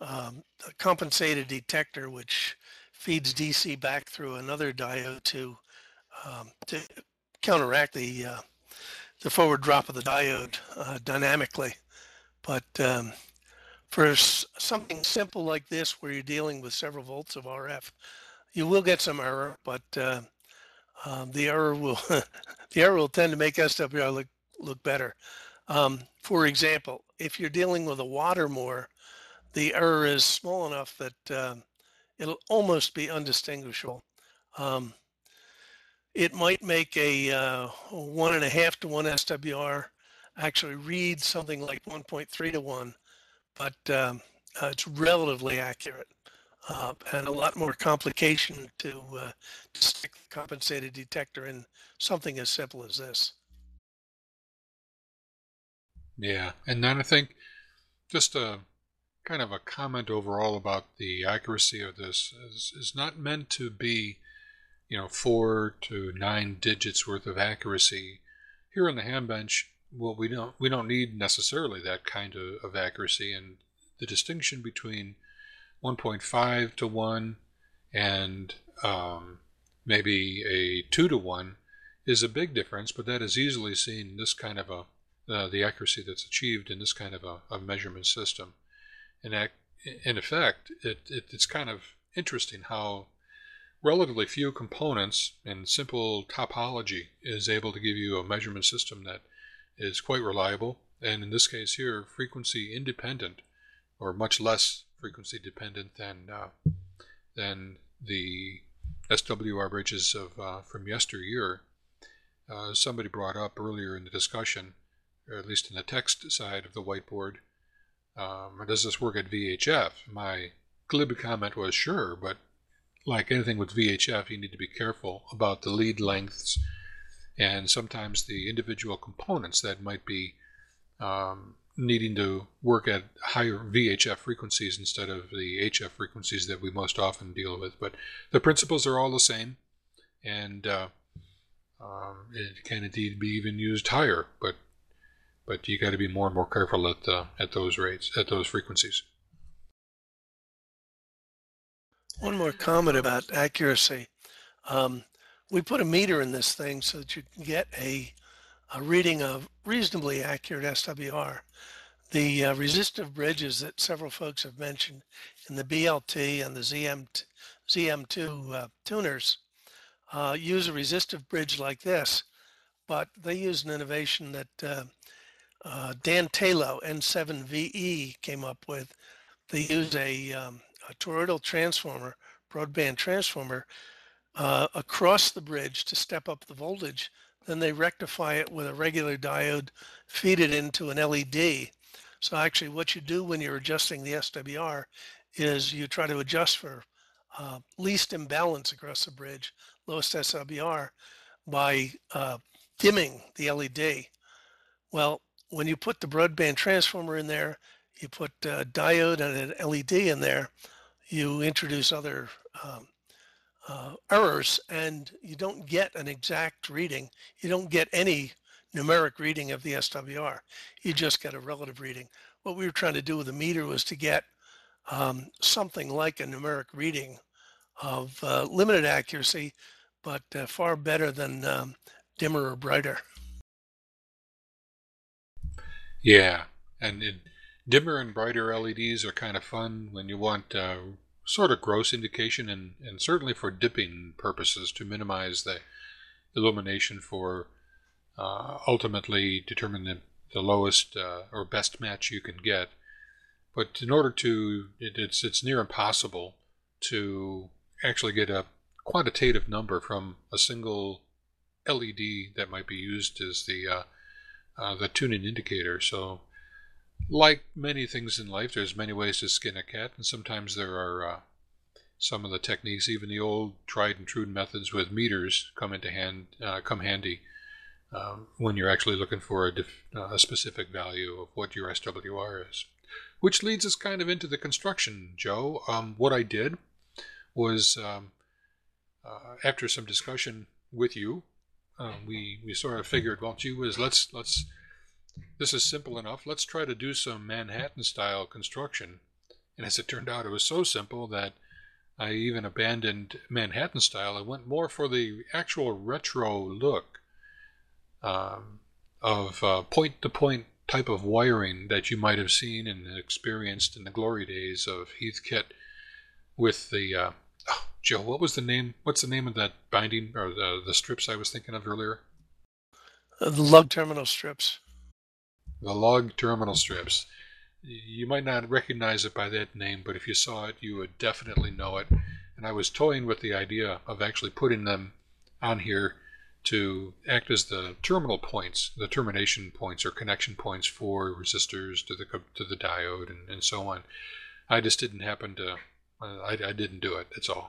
um, a, compensated detector which feeds DC back through another diode to um, to counteract the uh, the forward drop of the diode uh, dynamically. But um, for something simple like this, where you're dealing with several volts of RF, you will get some error, but uh, um, the error will (laughs) the error will tend to make SWR look look better. Um, for example, if you're dealing with a water Watermore, the error is small enough that uh, it'll almost be undistinguishable. Um, it might make a uh, one and a half to one SWR actually read something like 1.3 to one, but um, uh, it's relatively accurate. Uh, and a lot more complication to, uh, to stick the compensated detector in something as simple as this. Yeah, and then I think just a kind of a comment overall about the accuracy of this is, is not meant to be, you know, four to nine digits worth of accuracy. Here on the Hambench, well, we don't we don't need necessarily that kind of, of accuracy, and the distinction between 1.5 to 1 and um, maybe a 2 to 1 is a big difference, but that is easily seen in this kind of a uh, the accuracy that's achieved in this kind of a, a measurement system. And in effect, it, it, it's kind of interesting how relatively few components and simple topology is able to give you a measurement system that is quite reliable, and in this case here, frequency independent, or much less frequency dependent than uh, than the SWR bridges of uh, from yesteryear, uh, somebody brought up earlier in the discussion, or at least in the text side of the whiteboard, um, does this work at VHF? My glib comment was sure, but like anything with VHF, you need to be careful about the lead lengths and sometimes the individual components that might be um, needing to work at higher VHF frequencies instead of the HF frequencies that we most often deal with. But the principles are all the same, and uh, um, it can indeed be even used higher. But but you got to be more and more careful at uh, at those rates at those frequencies. One more comment about accuracy. Um, we put a meter in this thing so that you can get a, a reading of reasonably accurate SWR. The uh, resistive bridges that several folks have mentioned in the BLT and the ZM, ZM2 uh, tuners uh, use a resistive bridge like this, but they use an innovation that uh, Dan Tayloe, N7VE, came up with. They use a um, a toroidal transformer, broadband transformer, uh, across the bridge to step up the voltage. Then they rectify it with a regular diode, feed it into an LED. So actually what you do when you're adjusting the SWR is you try to adjust for uh, least imbalance across the bridge, lowest SWR, by uh, dimming the LED. Well, when you put the broadband transformer in there, you put a diode and an LED in there, you introduce other um, uh, errors and you don't get an exact reading. You don't get any numeric reading of the SWR. You just get a relative reading. What we were trying to do with the meter was to get um, something like a numeric reading of uh, limited accuracy, but uh, far better than um, dimmer or brighter. Yeah, and dimmer and brighter LEDs are kind of fun when you want uh, sort of gross indication and, and certainly for dipping purposes to minimize the illumination for uh, ultimately determine the, the lowest uh, or best match you can get. But in order to, it, it's, it's near impossible to actually get a quantitative number from a single LED that might be used as the uh, the tuning indicator. So like many things in life, there's many ways to skin a cat, and sometimes there are uh, some of the techniques, even the old tried and true methods with meters, come into hand, uh, come handy um, when you're actually looking for a, uh, a specific value of what your SWR is. Which leads us kind of into the construction, Joe. Um, what I did was, um, uh, after some discussion with you, um, we we sort of figured, well, gee whiz, let's let's this is simple enough. Let's try to do some Manhattan style construction. And as it turned out, it was so simple that I even abandoned Manhattan style. I went more for the actual retro look um, of point to point type of wiring that you might have seen and experienced in the glory days of Heathkit with the. Uh, (sighs) oh, Joe, what was the name? What's the name of that binding or the, the strips I was thinking of earlier? Uh, the lug terminal strips the lug terminal strips. You might not recognize it by that name, but if you saw it, you would definitely know it. And I was toying with the idea of actually putting them on here to act as the terminal points, the termination points or connection points for resistors to the to the diode and, and so on. I just didn't happen to, I, I didn't do it. That's all.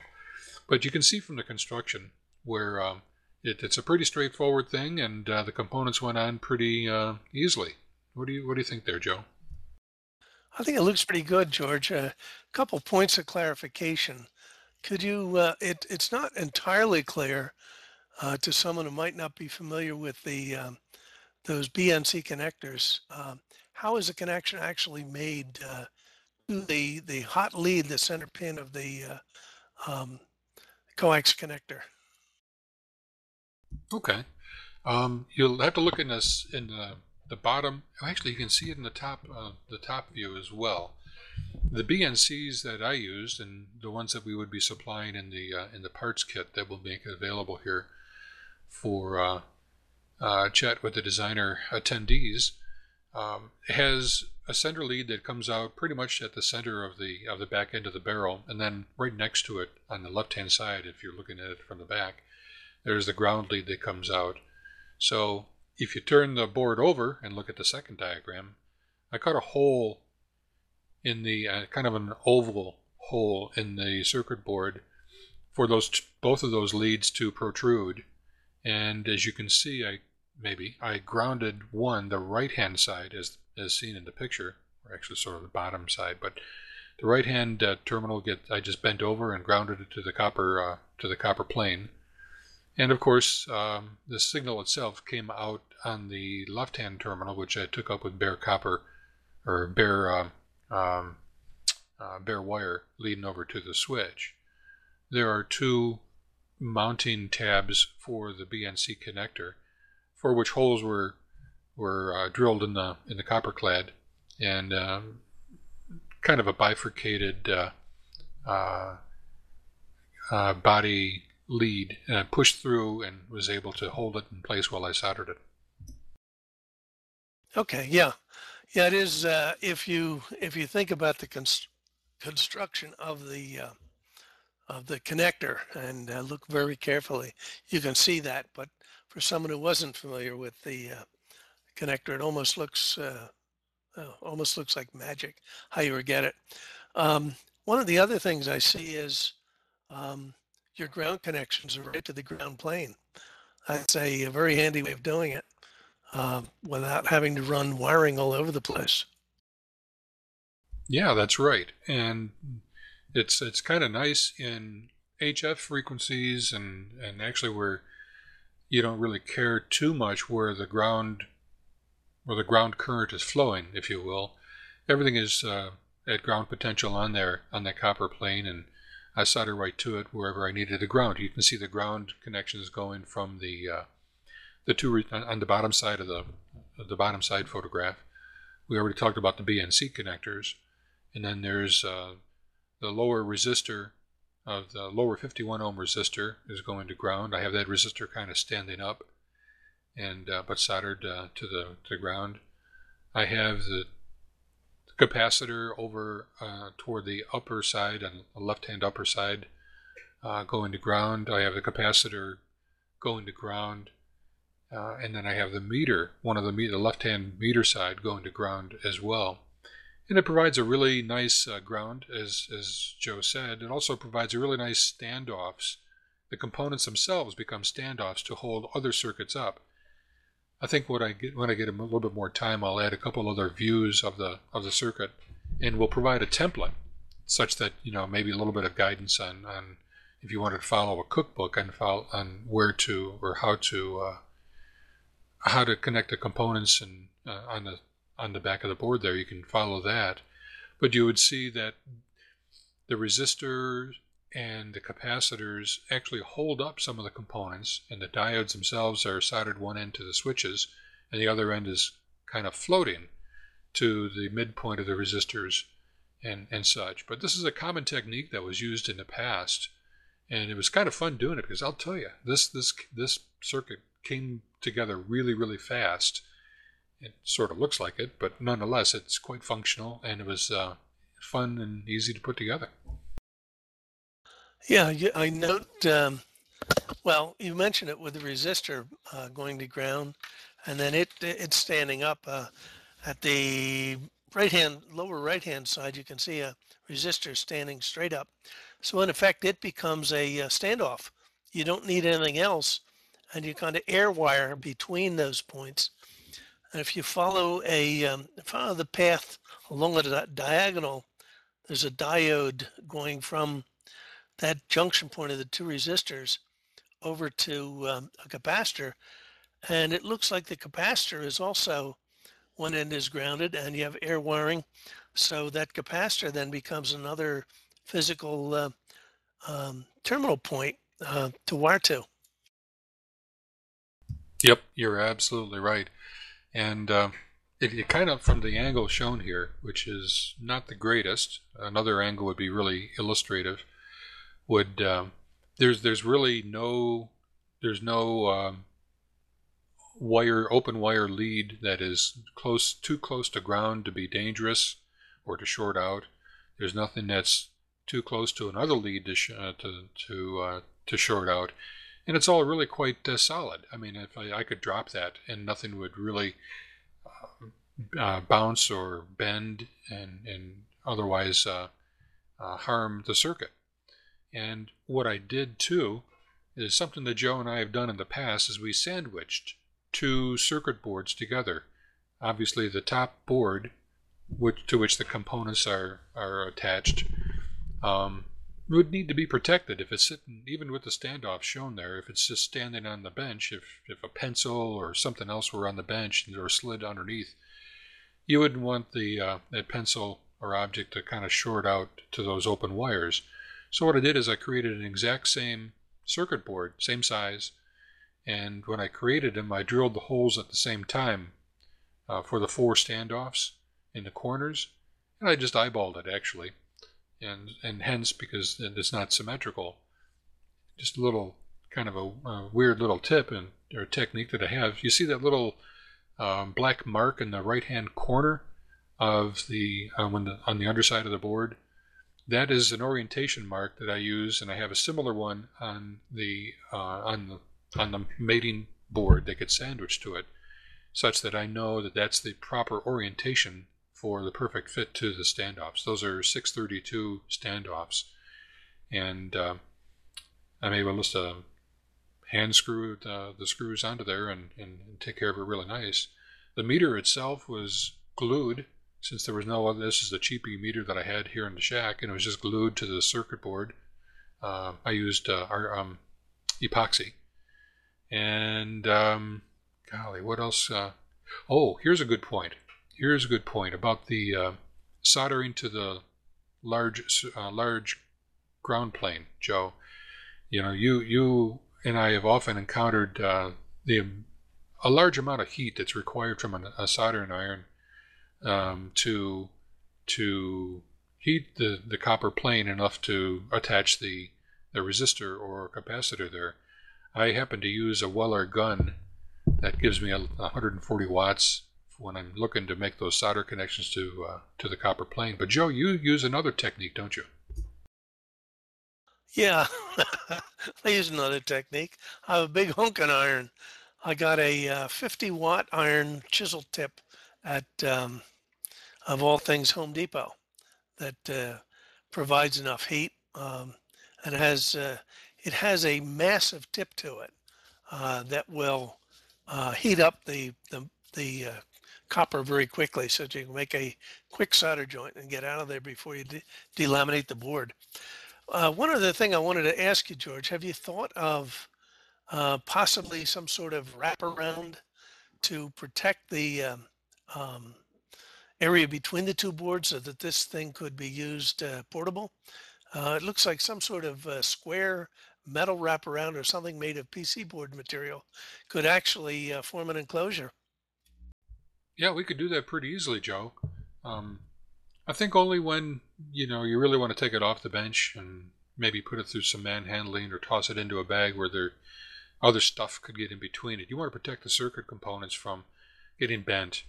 But you can see from the construction where um, it, it's a pretty straightforward thing, and uh, the components went on pretty uh, easily. What do you What do you think there, Joe? I think it looks pretty good, George. A uh, couple points of clarification. Could you? Uh, it it's not entirely clear uh, to someone who might not be familiar with the um, those BNC connectors. Um, how is the connection actually made uh, the the hot lead, the center pin of the uh, um, coax connector? Okay, um, you'll have to look in this in the the bottom, actually you can see it in the top, uh, the top view as well. The BNCs that I used and the ones that we would be supplying in the uh, in the parts kit that we'll make available here for uh, uh, chat with the designer attendees um, has a center lead that comes out pretty much at the center of the of the back end of the barrel, and then right next to it on the left hand side, if you're looking at it from the back, there's the ground lead that comes out. So if you turn the board over and look at the second diagram, I cut a hole in the uh, kind of an oval hole in the circuit board for those both of those leads to protrude. And as you can see, I maybe I grounded one the right hand side as as seen in the picture, or actually sort of the bottom side, but the right hand uh, terminal get I just bent over and grounded it to the copper uh, to the copper plane. And of course, um, the signal itself came out on the left hand terminal, which I took up with bare copper or bare um, um, uh, bare wire leading over to the switch. There are two mounting tabs for the BNC connector, for which holes were were uh, drilled in the in the copper clad, and um, kind of a bifurcated uh, uh, uh body lead, I pushed through and was able to hold it in place while I soldered it. Okay, yeah, yeah. It is. Uh, if you if you think about the const- construction of the uh, of the connector and uh, look very carefully, you can see that. But for someone who wasn't familiar with the uh, connector, it almost looks uh, uh, almost looks like magic how you would get it. Um, one of the other things I see is um, your ground connections are right to the ground plane. That's a, a very handy way of doing it uh, without having to run wiring all over the place. Yeah, that's right. And it's it's kind of nice in HF frequencies and and actually where you don't really care too much where the ground where the ground current is flowing, if you will. Everything is uh, at ground potential on there on that copper plane, and I solder right to it wherever I needed the ground. You can see the ground connections going from the uh, the two re- on the bottom side of the the bottom side photograph. We already talked about the BNC connectors, and then there's uh, the lower resistor of the lower 51 ohm resistor is going to ground. I have that resistor kind of standing up, and uh, but soldered uh, to the to ground. I have the capacitor over uh, toward the upper side on the left-hand upper side uh, going to ground. I have the capacitor going to ground, uh, and then I have the meter, one of the, the left-hand meter side going to ground as well. And it provides a really nice uh, ground, as, as Joe said. It also provides a really nice standoffs. The components themselves become standoffs to hold other circuits up. I think what I get when I get a little bit more time, I'll add a couple other views of the of the circuit, and we'll provide a template such that you know maybe a little bit of guidance on, on if you wanted to follow a cookbook on follow, on where to or how to uh, how to connect the components and uh, on the on the back of the board there you can follow that, but you would see that the resistors and the capacitors actually hold up some of the components, and the diodes themselves are soldered one end to the switches, and the other end is kind of floating to the midpoint of the resistors and, and such. But this is a common technique that was used in the past, and it was kind of fun doing it because I'll tell you, this this this circuit came together really really fast. It sort of looks like it, but nonetheless, it's quite functional, and it was uh, fun and easy to put together. Yeah, I note. Um, well, you mentioned it with the resistor uh, going to ground, and then it it's standing up uh, at the right hand lower right hand side. You can see a resistor standing straight up. So in effect, it becomes a, uh, standoff. You don't need anything else, and you kind of air wire between those points. And if you follow a um, follow the path along a diagonal, there's a diode going from that junction point of the two resistors over to um, a capacitor. And it looks like the capacitor is also one end is grounded and you have air wiring. So that capacitor then becomes another physical uh, um, terminal point uh, to wire to. Yep, you're absolutely right. And uh, it, it, kind of, from the angle shown here, which is not the greatest, another angle would be really illustrative would um, there's there's really no there's no um, wire, open wire lead that is close, too close to ground to be dangerous or to short out. There's nothing that's too close to another lead to sh- uh, to to uh, to short out, and it's all really quite uh, solid. I mean, if I, I, could drop that and nothing would really uh, uh, bounce or bend and and otherwise uh, harm the circuit. And what I did too is something that Joe and I have done in the past is we sandwiched two circuit boards together. Obviously, the top board, which, to which the components are, are attached, um, would need to be protected if it's sitting, even with the standoff shown there, if it's just standing on the bench, if, if a pencil or something else were on the bench or slid underneath, you wouldn't want the uh, that pencil or object to kind of short out to those open wires. So what I did is I created an exact same circuit board, same size, and when I created them, I drilled the holes at the same time uh, for the four standoffs in the corners, and I just eyeballed it actually, and and hence because it's not symmetrical, just a little kind of a, a weird little tip and or technique that I have. You see that little um, black mark in the right hand corner of the, uh, when the on the underside of the board. That is an orientation mark that I use, and I have a similar one on the uh, on the on the mating board that gets sandwiched to it, such that I know that that's the proper orientation for the perfect fit to the standoffs. Those are 632 standoffs, and uh, I'm able to hand screw the, the screws onto there and, and, and, take care of it really nice. The meter itself was glued since there was no other. This is the cheapy meter that I had here in the shack, and it was just glued to the circuit board. Uh, I used uh, our um, epoxy and um, golly, what else? Uh, oh, here's a good point. Here's a good point about the uh, soldering to the large uh, large ground plane, Joe. You know, you you and I have often encountered uh, the a large amount of heat that's required from a, a soldering iron um, to to heat the, the copper plane enough to attach the the resistor or capacitor there. I happen to use a Weller gun that gives me 140 watts when I'm looking to make those solder connections to uh, to the copper plane. But Joe, you use another technique, don't you? Yeah, (laughs) I use another technique. I have a big honking iron. I got a uh, 50 watt iron chisel tip at, um, of all things, Home Depot that uh, provides enough heat um, and has uh, it has a massive tip to it uh, that will uh, heat up the the, the uh, copper very quickly, so that you can make a quick solder joint and get out of there before you de- delaminate the board. Uh, one other thing I wanted to ask you, George, have you thought of possibly some sort of wraparound to protect the um, um, area between the two boards so that this thing could be used uh, portable? Uh, it looks like some sort of uh, square metal wraparound or something made of PC board material could actually uh, form an enclosure. Yeah, we could do that pretty easily, Joe. Um, I think only when you know you really want to take it off the bench and maybe put it through some manhandling or toss it into a bag where there other stuff could get in between it. You want to protect the circuit components from getting bent,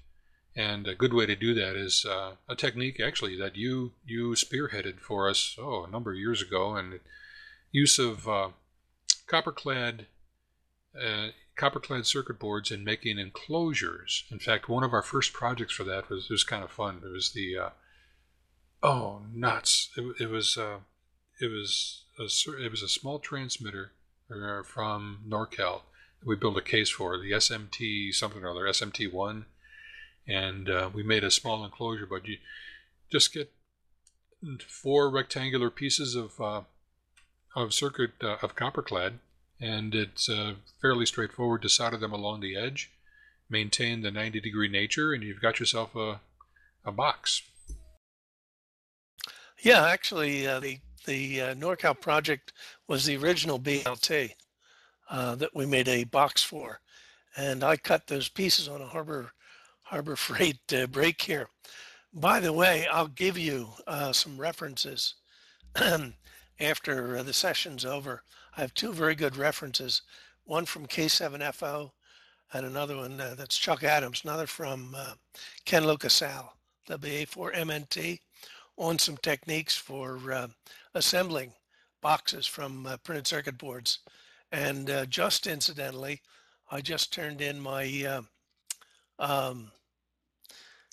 and a good way to do that is uh, a technique actually that you you spearheaded for us oh a number of years ago, and use of uh, copper-clad uh, copper-clad circuit boards in making enclosures. In fact, one of our first projects for that was was kind of fun. It was the uh, oh nuts! It, it was uh, it was a, it was a small transmitter uh, from NorCal that we built a case for the SMT something or other SMT one, and uh, we made a small enclosure. But you just get four rectangular pieces of uh, of circuit uh, of copperclad, and it's uh, fairly straightforward to solder them along the edge, maintain the 90 degree nature, and you've got yourself a, a box. Yeah, actually, uh, the the uh, NorCal project was the original BLT that we made a box for, and I cut those pieces on a Harbor Harbor Freight uh, brake here. By the way, I'll give you uh, some references (clears throat) after the session's over. I have two very good references, one from K7FO and another one uh, that's Chuck Adams, another from uh, Ken LoCasale, WA4MNT, on some techniques for uh, assembling boxes from uh, printed circuit boards. And uh, just incidentally, I just turned in my uh, um,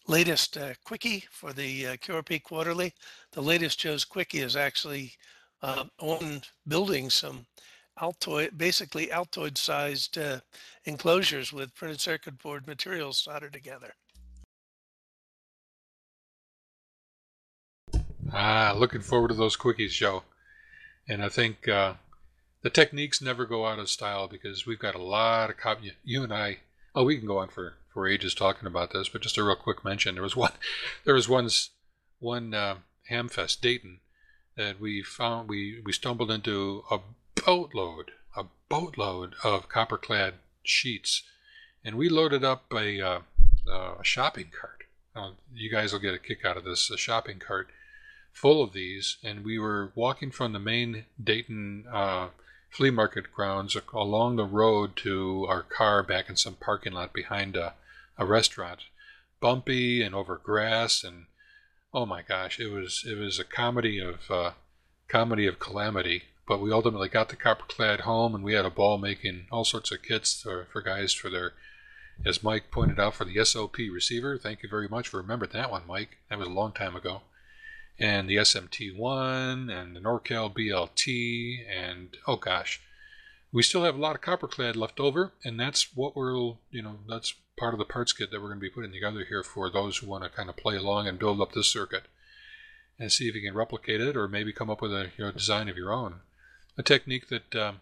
latest uh, quickie for the uh, QRP Quarterly. The latest Joe's quickie is actually uh, on building some Altoid, basically Altoid sized uh, enclosures with printed circuit board materials soldered together. Ah, looking forward to those quickies, Joe. And I think uh, the techniques never go out of style because we've got a lot of copy. You and I, oh, we can go on for, for ages talking about this, but just a real quick mention. There was one, (laughs) there was one's, one uh, Hamfest Dayton that we found we we stumbled into a boatload, a boatload of copper-clad sheets, and we loaded up a, uh, a shopping cart. Now, you guys will get a kick out of this. A shopping cart full of these, and we were walking from the main Dayton uh, flea market grounds along the road to our car back in some parking lot behind a, a restaurant, bumpy and over grass, and oh my gosh, it was it was a comedy of uh, comedy of calamity. But we ultimately got the copperclad home, and we had a ball making all sorts of kits for, for guys for their, as Mike pointed out, for the SOP receiver. Thank you very much for remembering that one, Mike. That was a long time ago and the SMT1 and the NorCal BLT and oh gosh, we still have a lot of copperclad left over, and that's what we'll you know that's part of the parts kit that we're going to be putting together here for those who want to kind of play along and build up this circuit and see if you can replicate it or maybe come up with a you know, design of your own. A technique that um,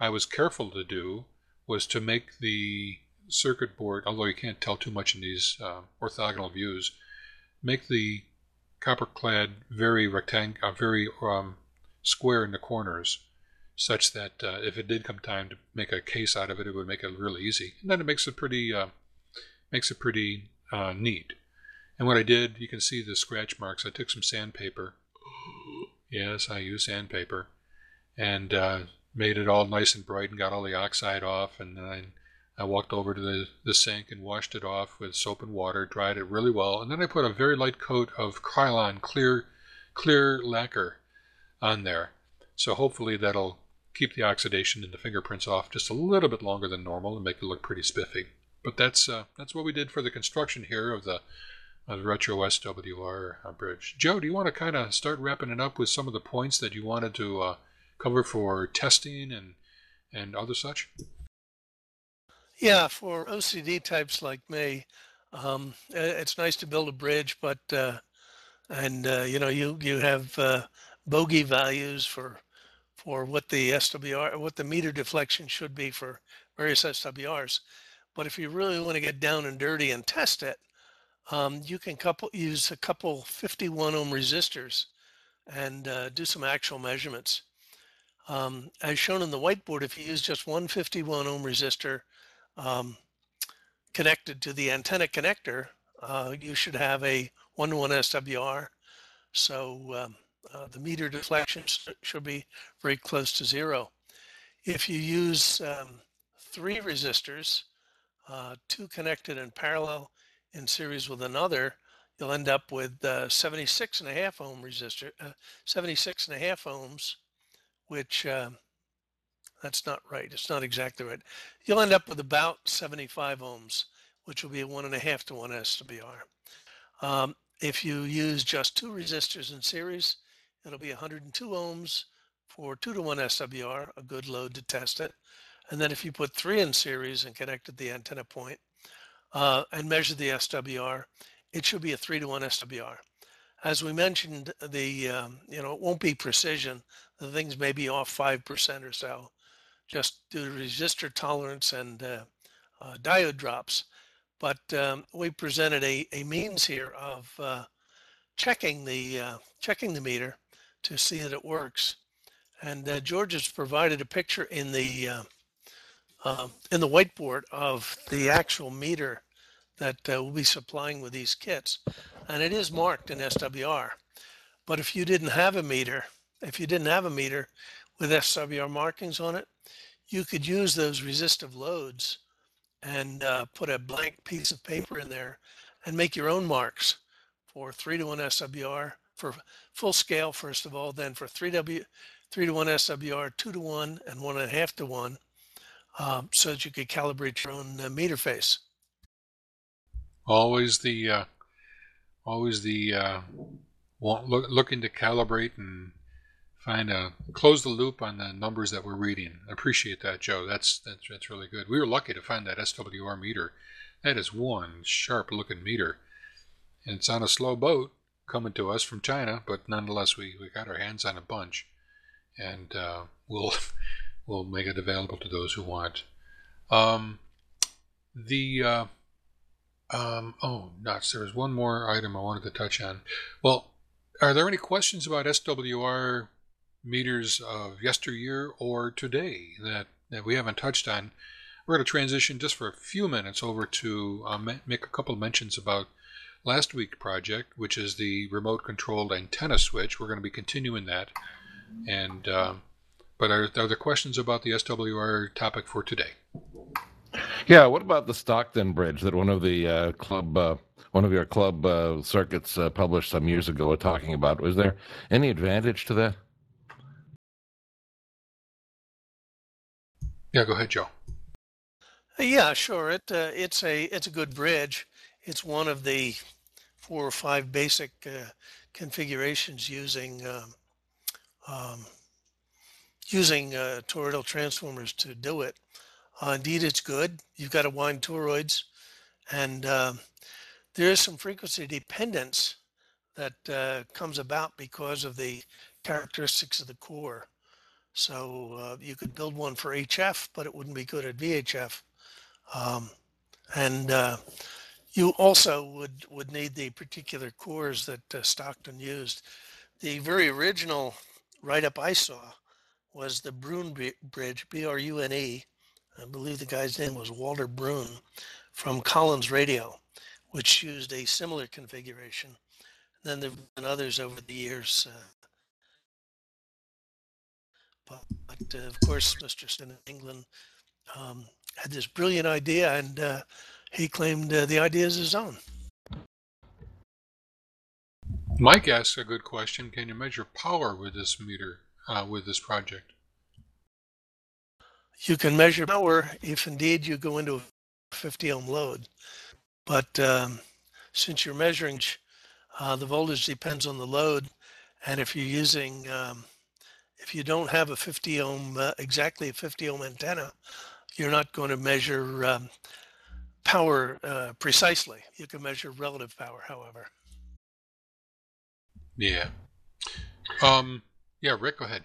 I was careful to do was to make the circuit board, although you can't tell too much in these uh, orthogonal views, make the copper clad, very rectangular, uh, very um, square in the corners, such that uh, if it did come time to make a case out of it, it would make it really easy. And then it makes it pretty, uh, makes it pretty uh, neat. And what I did, you can see the scratch marks. I took some sandpaper. (gasps) Yes, I use sandpaper, and uh, made it all nice and bright, and got all the oxide off, and then I walked over to the, the sink and washed it off with soap and water, dried it really well, and then I put a very light coat of Krylon clear clear lacquer on there. So hopefully that'll keep the oxidation and the fingerprints off just a little bit longer than normal and make it look pretty spiffy. But that's uh, that's what we did for the construction here of the, the Retro SWR uh, bridge. Joe, do you want to kind of start wrapping it up with some of the points that you wanted to uh, cover for testing and and other such? Yeah, for OCD types like me, um, it's nice to build a bridge, but uh, and uh, you know you you have uh, bogey values for for what the SWR what the meter deflection should be for various SWRs. But if you really want to get down and dirty and test it, um, you can couple use a couple 51 ohm resistors and uh, do some actual measurements. Um, as shown in the whiteboard, if you use just one 51 ohm resistor um, connected to the antenna connector, uh, you should have a one-to-one SWR. So um, uh, the meter deflection should be very close to zero. If you use um, three resistors, uh, two connected in parallel in series with another, you'll end up with uh, 76 and a half ohm resistor, uh, 76 and a half ohms, which um, that's not right. It's not exactly right. You'll end up with about 75 ohms, which will be a one and a half to one SWR. Um, if you use just two resistors in series, it'll be 102 ohms for two to one SWR, a good load to test it. And then if you put three in series and connected the antenna point uh, and measure the SWR, it should be a three to one SWR. As we mentioned, the um, you know it won't be precision. The things may be off five percent or so, just due to resistor tolerance and uh, uh, diode drops. But um, we presented a, a means here of uh, checking the uh, checking the meter to see that it works. And uh, George has provided a picture in the uh, in the whiteboard of the actual meter that we'll be supplying with these kits, and it is marked in SWR. But if you didn't have a meter, if you didn't have a meter with SWR markings on it, you could use those resistive loads and uh, put a blank piece of paper in there and make your own marks for 3 to 1 SWR for full scale, first of all, then for 3W, 3 to 1 SWR, 2 to 1, and 1.5 to 1, um, so that you could calibrate your own uh, meter face. Always the, uh, always the, uh, look, looking to calibrate and find a close the loop on the numbers that we're reading. Appreciate that, Joe. That's that's that's really good. We were lucky to find that SWR meter. That is one sharp looking meter, and it's on a slow boat coming to us from China, but nonetheless, we, we got our hands on a bunch, and uh, we'll we'll make it available to those who want. Um, the uh, um, oh nuts! There was one more item I wanted to touch on. Well, are there any questions about SWR meters of yesteryear or today that, that we haven't touched on? We're going to transition just for a few minutes over to uh, make a couple mentions about last week's project, which is the remote controlled antenna switch. We're going to be continuing that. And um, but are, are there questions about the SWR topic for today? Yeah, what about the Stockton Bridge that one of the uh, club, uh, one of your club uh, circuits uh, published some years ago, talking about? Was there any advantage to that? Yeah, go ahead, Joe. Yeah, sure. It uh, it's a it's a good bridge. It's one of the four or five basic uh, configurations using um, um, using uh, toroidal transformers to do it. Uh, indeed, it's good. You've got to wind toroids, and uh, there is some frequency dependence that uh, comes about because of the characteristics of the core. So uh, you could build one for HF, but it wouldn't be good at VHF. Um, and uh, you also would, would need the particular cores that Stockton used. The very original write-up I saw was the Brune Bridge, B-R-U-N-E. I believe the guy's name was Walter Brune from Collins Radio, which used a similar configuration. then there have been others over the years. Uh, but, uh, of course, Mr. Stin in England um, had this brilliant idea, and uh, he claimed uh, the idea is his own. Mike asks a good question. Can you measure power with this meter, uh, with this project? You can measure power if indeed you go into a 50 ohm load. But um, since you're measuring, uh, the voltage depends on the load. And if you're using um, if you don't have a 50 ohm, uh, exactly a 50 ohm antenna, you're not going to measure um, power uh, precisely. You can measure relative power, however. Yeah. Um, yeah, Rick, go ahead.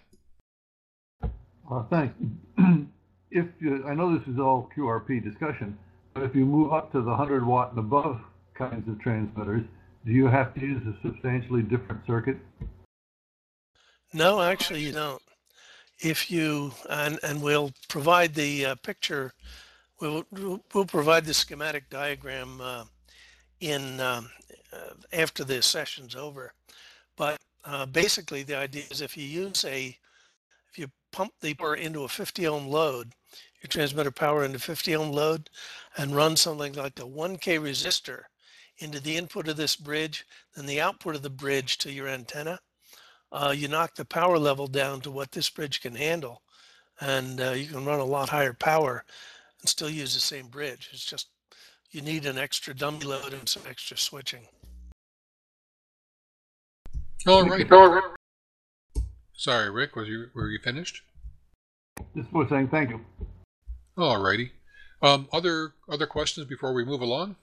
Uh, thanks. (clears throat) if you, I know this is all QRP discussion, but if you move up to the 100 watt and above kinds of transmitters, do you have to use a substantially different circuit? No, actually, you don't. If you and and we'll provide the uh, picture, we'll we'll provide the schematic diagram uh, in um, uh, after the session's over. But uh, basically, the idea is if you use a if you pump the power into a 50 ohm load, your transmitter power into 50 ohm load, and run something like a 1K resistor into the input of this bridge, then the output of the bridge to your antenna uh, you knock the power level down to what this bridge can handle, and uh, you can run a lot higher power and still use the same bridge. It's just you need an extra dummy load and some extra switching. All right. Sorry, Rick. Was you were you finished? Just was saying thank you. All righty. Um, other other questions before we move along?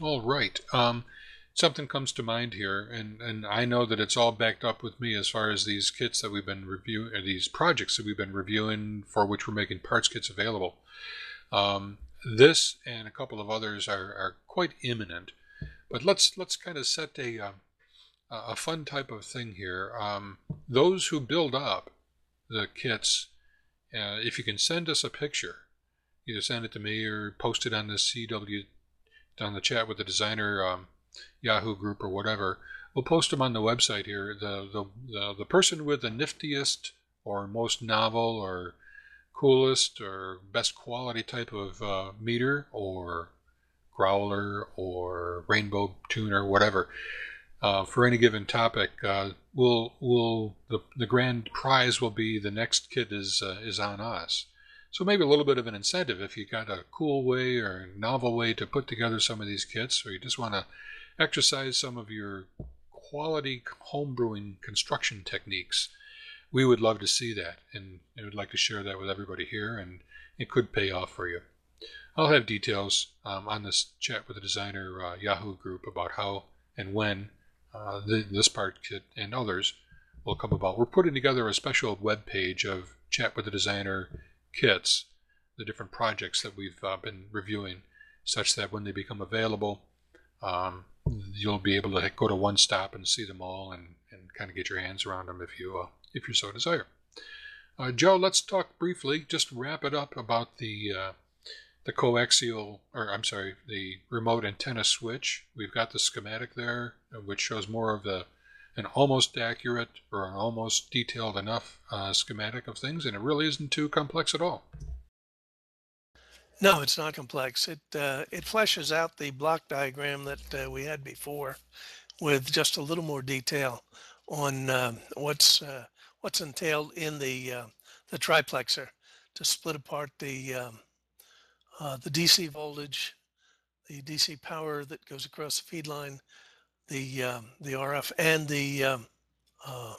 All right. Um, something comes to mind here, and, and I know that it's all backed up with me as far as these kits that we've been reviewing, or these projects that we've been reviewing for which we're making parts kits available. Um, this and a couple of others are, are quite imminent, but let's let's kind of set a um, a fun type of thing here. Um, those who build up the kits, uh, if you can send us a picture, either send it to me or post it on the CW on the chat with the designer um, Yahoo group or whatever. We'll post them on the website here. The, the, the, the person with the niftiest or most novel or coolest or best quality type of uh, meter or growler or rainbow tuner, whatever, uh, for any given topic, uh, will will the, the grand prize will be the next kit is uh, is on us. So maybe a little bit of an incentive if you got a cool way or novel way to put together some of these kits, or you just want to exercise some of your quality homebrewing construction techniques. We would love to see that, and I would like to share that with everybody here, and it could pay off for you. I'll have details um, on this chat with the designer uh, Yahoo group about how and when uh, the, this part kit and others will come about. We're putting together a special web page of chat with the designer kits, the different projects that we've uh, been reviewing, such that when they become available, um, you'll be able to go to one stop and see them all and, and kind of get your hands around them if you uh, if you so desire. Uh, Joe, let's talk briefly, just wrap it up about the uh, the coaxial, or I'm sorry, the remote antenna switch. We've got the schematic there, uh, which shows more of the an almost accurate or an almost detailed enough uh, schematic of things, and it really isn't too complex at all. No, it's not complex. It uh, it fleshes out the block diagram that uh, we had before, with just a little more detail on uh, what's uh, what's entailed in the uh, the triplexer to split apart the um, uh, the DC voltage, the DC power that goes across the feed line, the um, the RF, and the um, uh,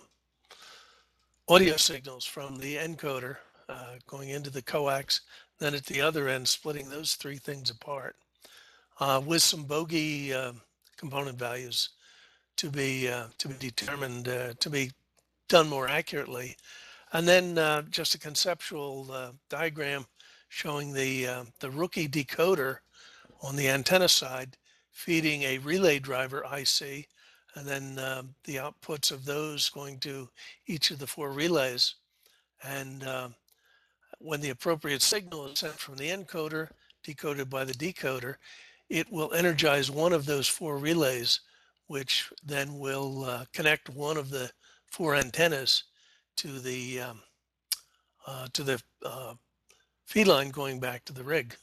audio signals from the encoder uh, going into the coax. Then at the other end, splitting those three things apart uh, with some bogey um, component values to be uh, to be determined to be done more accurately, and then just a conceptual diagram showing the uh, the rookie decoder on the antenna side feeding a relay driver IC, and then um, the outputs of those going to each of the four relays. And uh, when the appropriate signal is sent from the encoder, decoded by the decoder, it will energize one of those four relays, which then will uh, connect one of the four antennas to the um, uh, to the uh, feed line going back to the rig.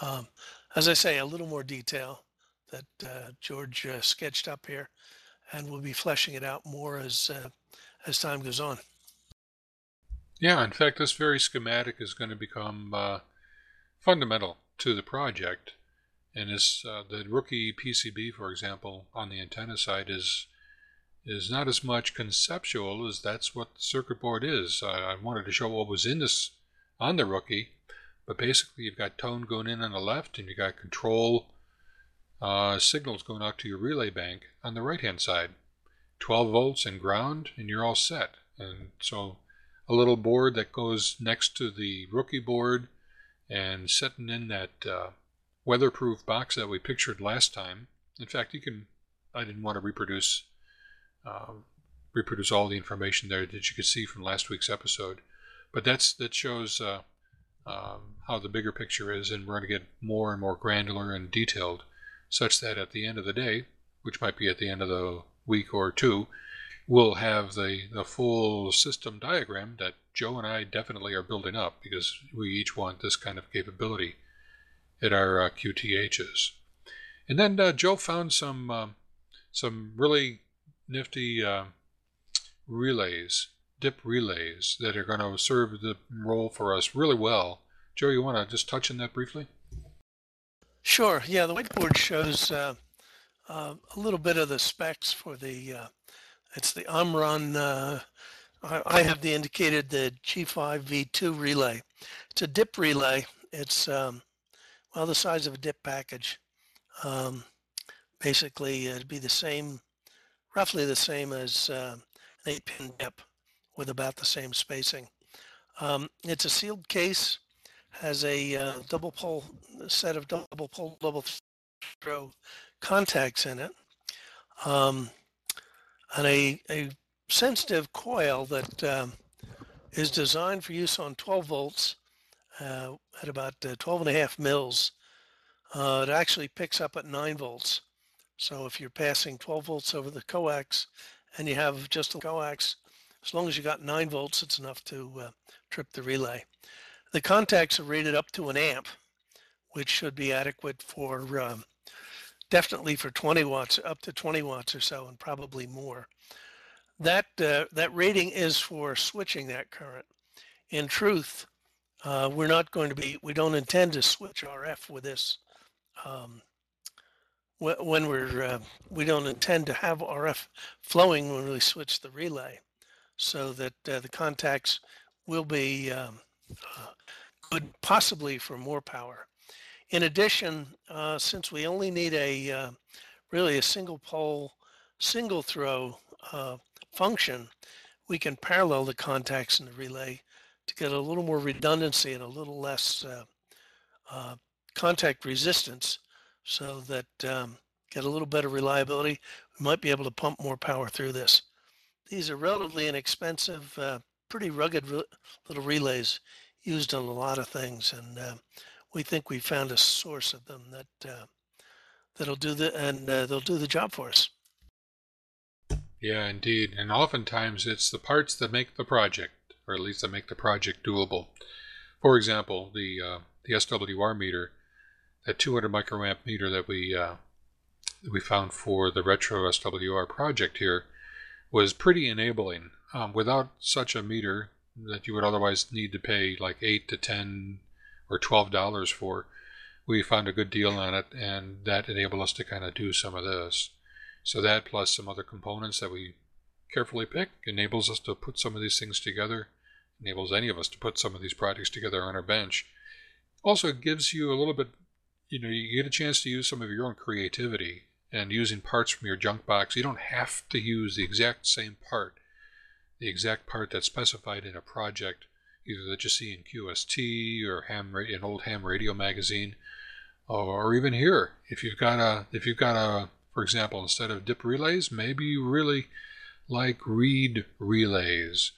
Um, as I say, a little more detail that uh, George uh, sketched up here, and we'll be fleshing it out more as uh, as time goes on. Yeah, in fact, this very schematic is going to become uh, fundamental to the project. And uh, the rookie PCB, for example, on the antenna side is is not as much conceptual as that's what the circuit board is. I wanted to show what was in this on the rookie, but basically you've got tone going in on the left and you got control uh, signals going out to your relay bank on the right hand side. 12 volts and ground and you're all set. And so a little board that goes next to the rookie board and setting in that uh, weatherproof box that we pictured last time. In fact, you can, I didn't want to reproduce uh, reproduce all the information there that you could see from last week's episode. But that's that shows uh, um, how the bigger picture is, and we're going to get more and more granular and detailed, such that at the end of the day, which might be at the end of the week or two, we'll have the, the full system diagram that Joe and I definitely are building up because we each want this kind of capability at our uh, QTHs. And then uh, Joe found some um, some really nifty uh, relays dip relays that are going to serve the role for us really well. Joe, you want to just touch on that briefly? Sure. Yeah, the whiteboard shows uh, uh, a little bit of the specs for the. Uh, it's the Omron. Uh, I, I, have the indicated the G5V2 relay. It's a dip relay. It's um, well the size of a dip package. Um, basically, it'd be the same, roughly the same as uh, an eight-pin dip with about the same spacing. Um, it's a sealed case, has a uh, double pole set of double pole double throw contacts in it, um, and a, a sensitive coil that um, is designed for use on 12 volts uh, at about uh, 12 and a half mils. Uh, it actually picks up at 9 volts. So if you're passing 12 volts over the coax and you have just a coax, as long as you got 9 volts, it's enough to uh, trip the relay. The contacts are rated up to an amp, which should be adequate for um, definitely for 20 watts, up to 20 watts or so, and probably more. That uh, that rating is for switching that current. In truth, uh, we're not going to be. We don't intend to switch RF with this. Um, when we're uh, we don't intend to have RF flowing when we switch the relay, so that uh, the contacts will be um, uh, good, possibly for more power. In addition, uh, since we only need a uh, really a single pole, single throw function, we can parallel the contacts in the relay to get a little more redundancy and a little less uh, uh, contact resistance so that um, get a little better reliability. We might be able to pump more power through this. These are relatively inexpensive, uh, pretty rugged re little relays used on a lot of things. And we think we found a source of them that uh, that'll do the and uh, they'll do the job for us. Yeah, indeed. And oftentimes it's the parts that make the project, or at least that make the project doable. For example, the uh, the SWR meter, that 200 microamp meter that we uh, that we found for the retro SWR project here, was pretty enabling. Um, without such a meter that you would otherwise need to pay like eight to ten or $12 for, we found a good deal on it, and that enabled us to kind of do some of this. So that plus some other components that we carefully pick enables us to put some of these things together, enables any of us to put some of these projects together on our bench. Also gives you a little bit, you know, you get a chance to use some of your own creativity and using parts from your junk box. You don't have to use the exact same part, the exact part that's specified in a project either that you see in QST or ham an old ham radio magazine, or even here. If you've got a, if you've got a, for example, instead of dip relays, maybe you really like reed relays,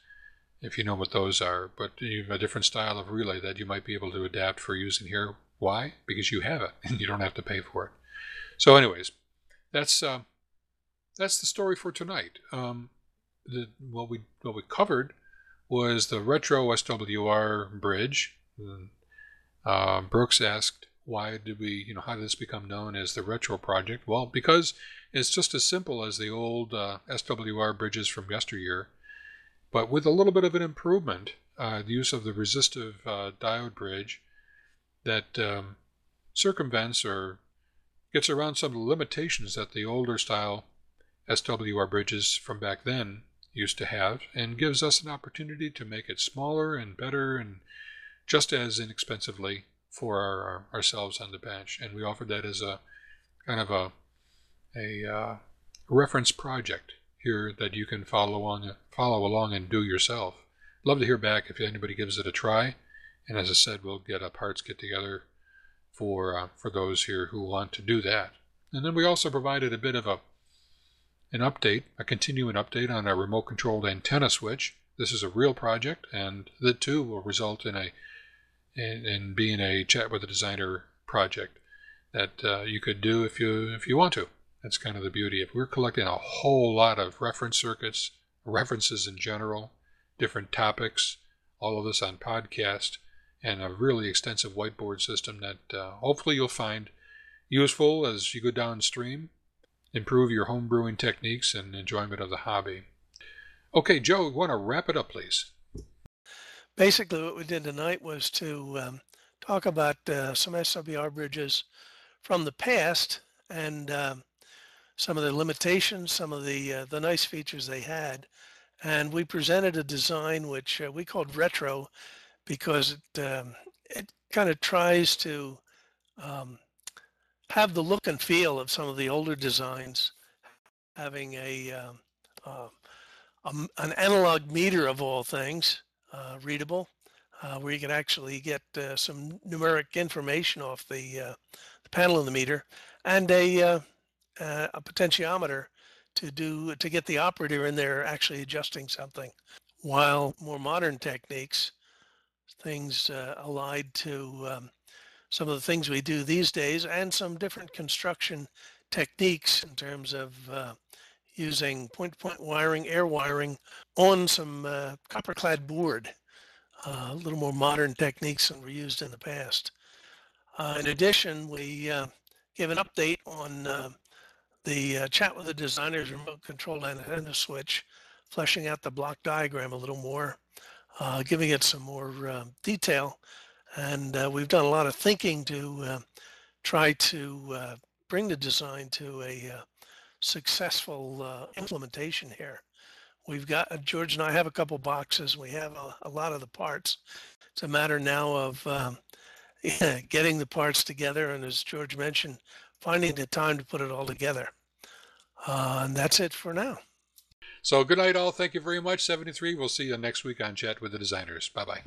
if you know what those are. But you have a different style of relay that you might be able to adapt for using here. Why? Because you have it (laughs) and you don't have to pay for it. So, anyways, that's uh, that's the story for tonight. Um, the, what we what we covered was the retro SWR bridge. Uh, Brooks asked, why did we, you know, how did this become known as the retro project? Well, because it's just as simple as the old uh, SWR bridges from yesteryear, but with a little bit of an improvement, uh, the use of the resistive uh, diode bridge that um, circumvents or gets around some of the limitations that the older style SWR bridges from back then used to have and gives us an opportunity to make it smaller and better and just as inexpensively for our, our, ourselves on the bench. And we offered that as a kind of a, a uh, reference project here that you can follow along, follow along and do yourself. Love to hear back if anybody gives it a try. And as I said, we'll get a parts get together for uh, for those here who want to do that. And then we also provided a bit of a an update, a continuing update on a remote controlled antenna switch. This is a real project, and that too will result in a in, in being a chat with a designer project that uh, you could do if you if you want to. That's kind of the beauty. If we're collecting a whole lot of reference circuits, references in general, different topics, all of this on podcast, and a really extensive whiteboard system that uh, hopefully you'll find useful as you go downstream improve your home brewing techniques and enjoyment of the hobby. Okay, Joe, want to wrap it up, please? Basically, what we did tonight was to um, talk about uh, some SWR bridges from the past and um, some of the limitations, some of the uh, the nice features they had, and we presented a design which uh, we called retro because it um, it kind of tries to um, have the look and feel of some of the older designs, having a, um, uh, an analog meter of all things, uh, readable, uh, where you can actually get uh, some numeric information off the, uh, the panel of the meter, and a, uh, a potentiometer to do to get the operator in there actually adjusting something. While more modern techniques, things allied to um, some of the things we do these days and some different construction techniques in terms of uh, using point-to-point wiring, air wiring on some uh, copper-clad board uh, a little more modern techniques than were used in the past. Uh, in addition, we uh, gave an update on uh, the uh, chat with the designers remote control antenna switch, fleshing out the block diagram a little more, uh, giving it some more um, detail. And uh, we've done a lot of thinking to uh, try to uh, bring the design to a uh, successful uh, implementation here. We've got, uh, George and I have a couple boxes. We have a, a lot of the parts. It's a matter now of um, yeah, (laughs) getting the parts together. And as George mentioned, finding the time to put it all together. Uh, and that's it for now. So good night, all. Thank you very much, 73. We'll see you next week on Chat with the Designers. Bye bye.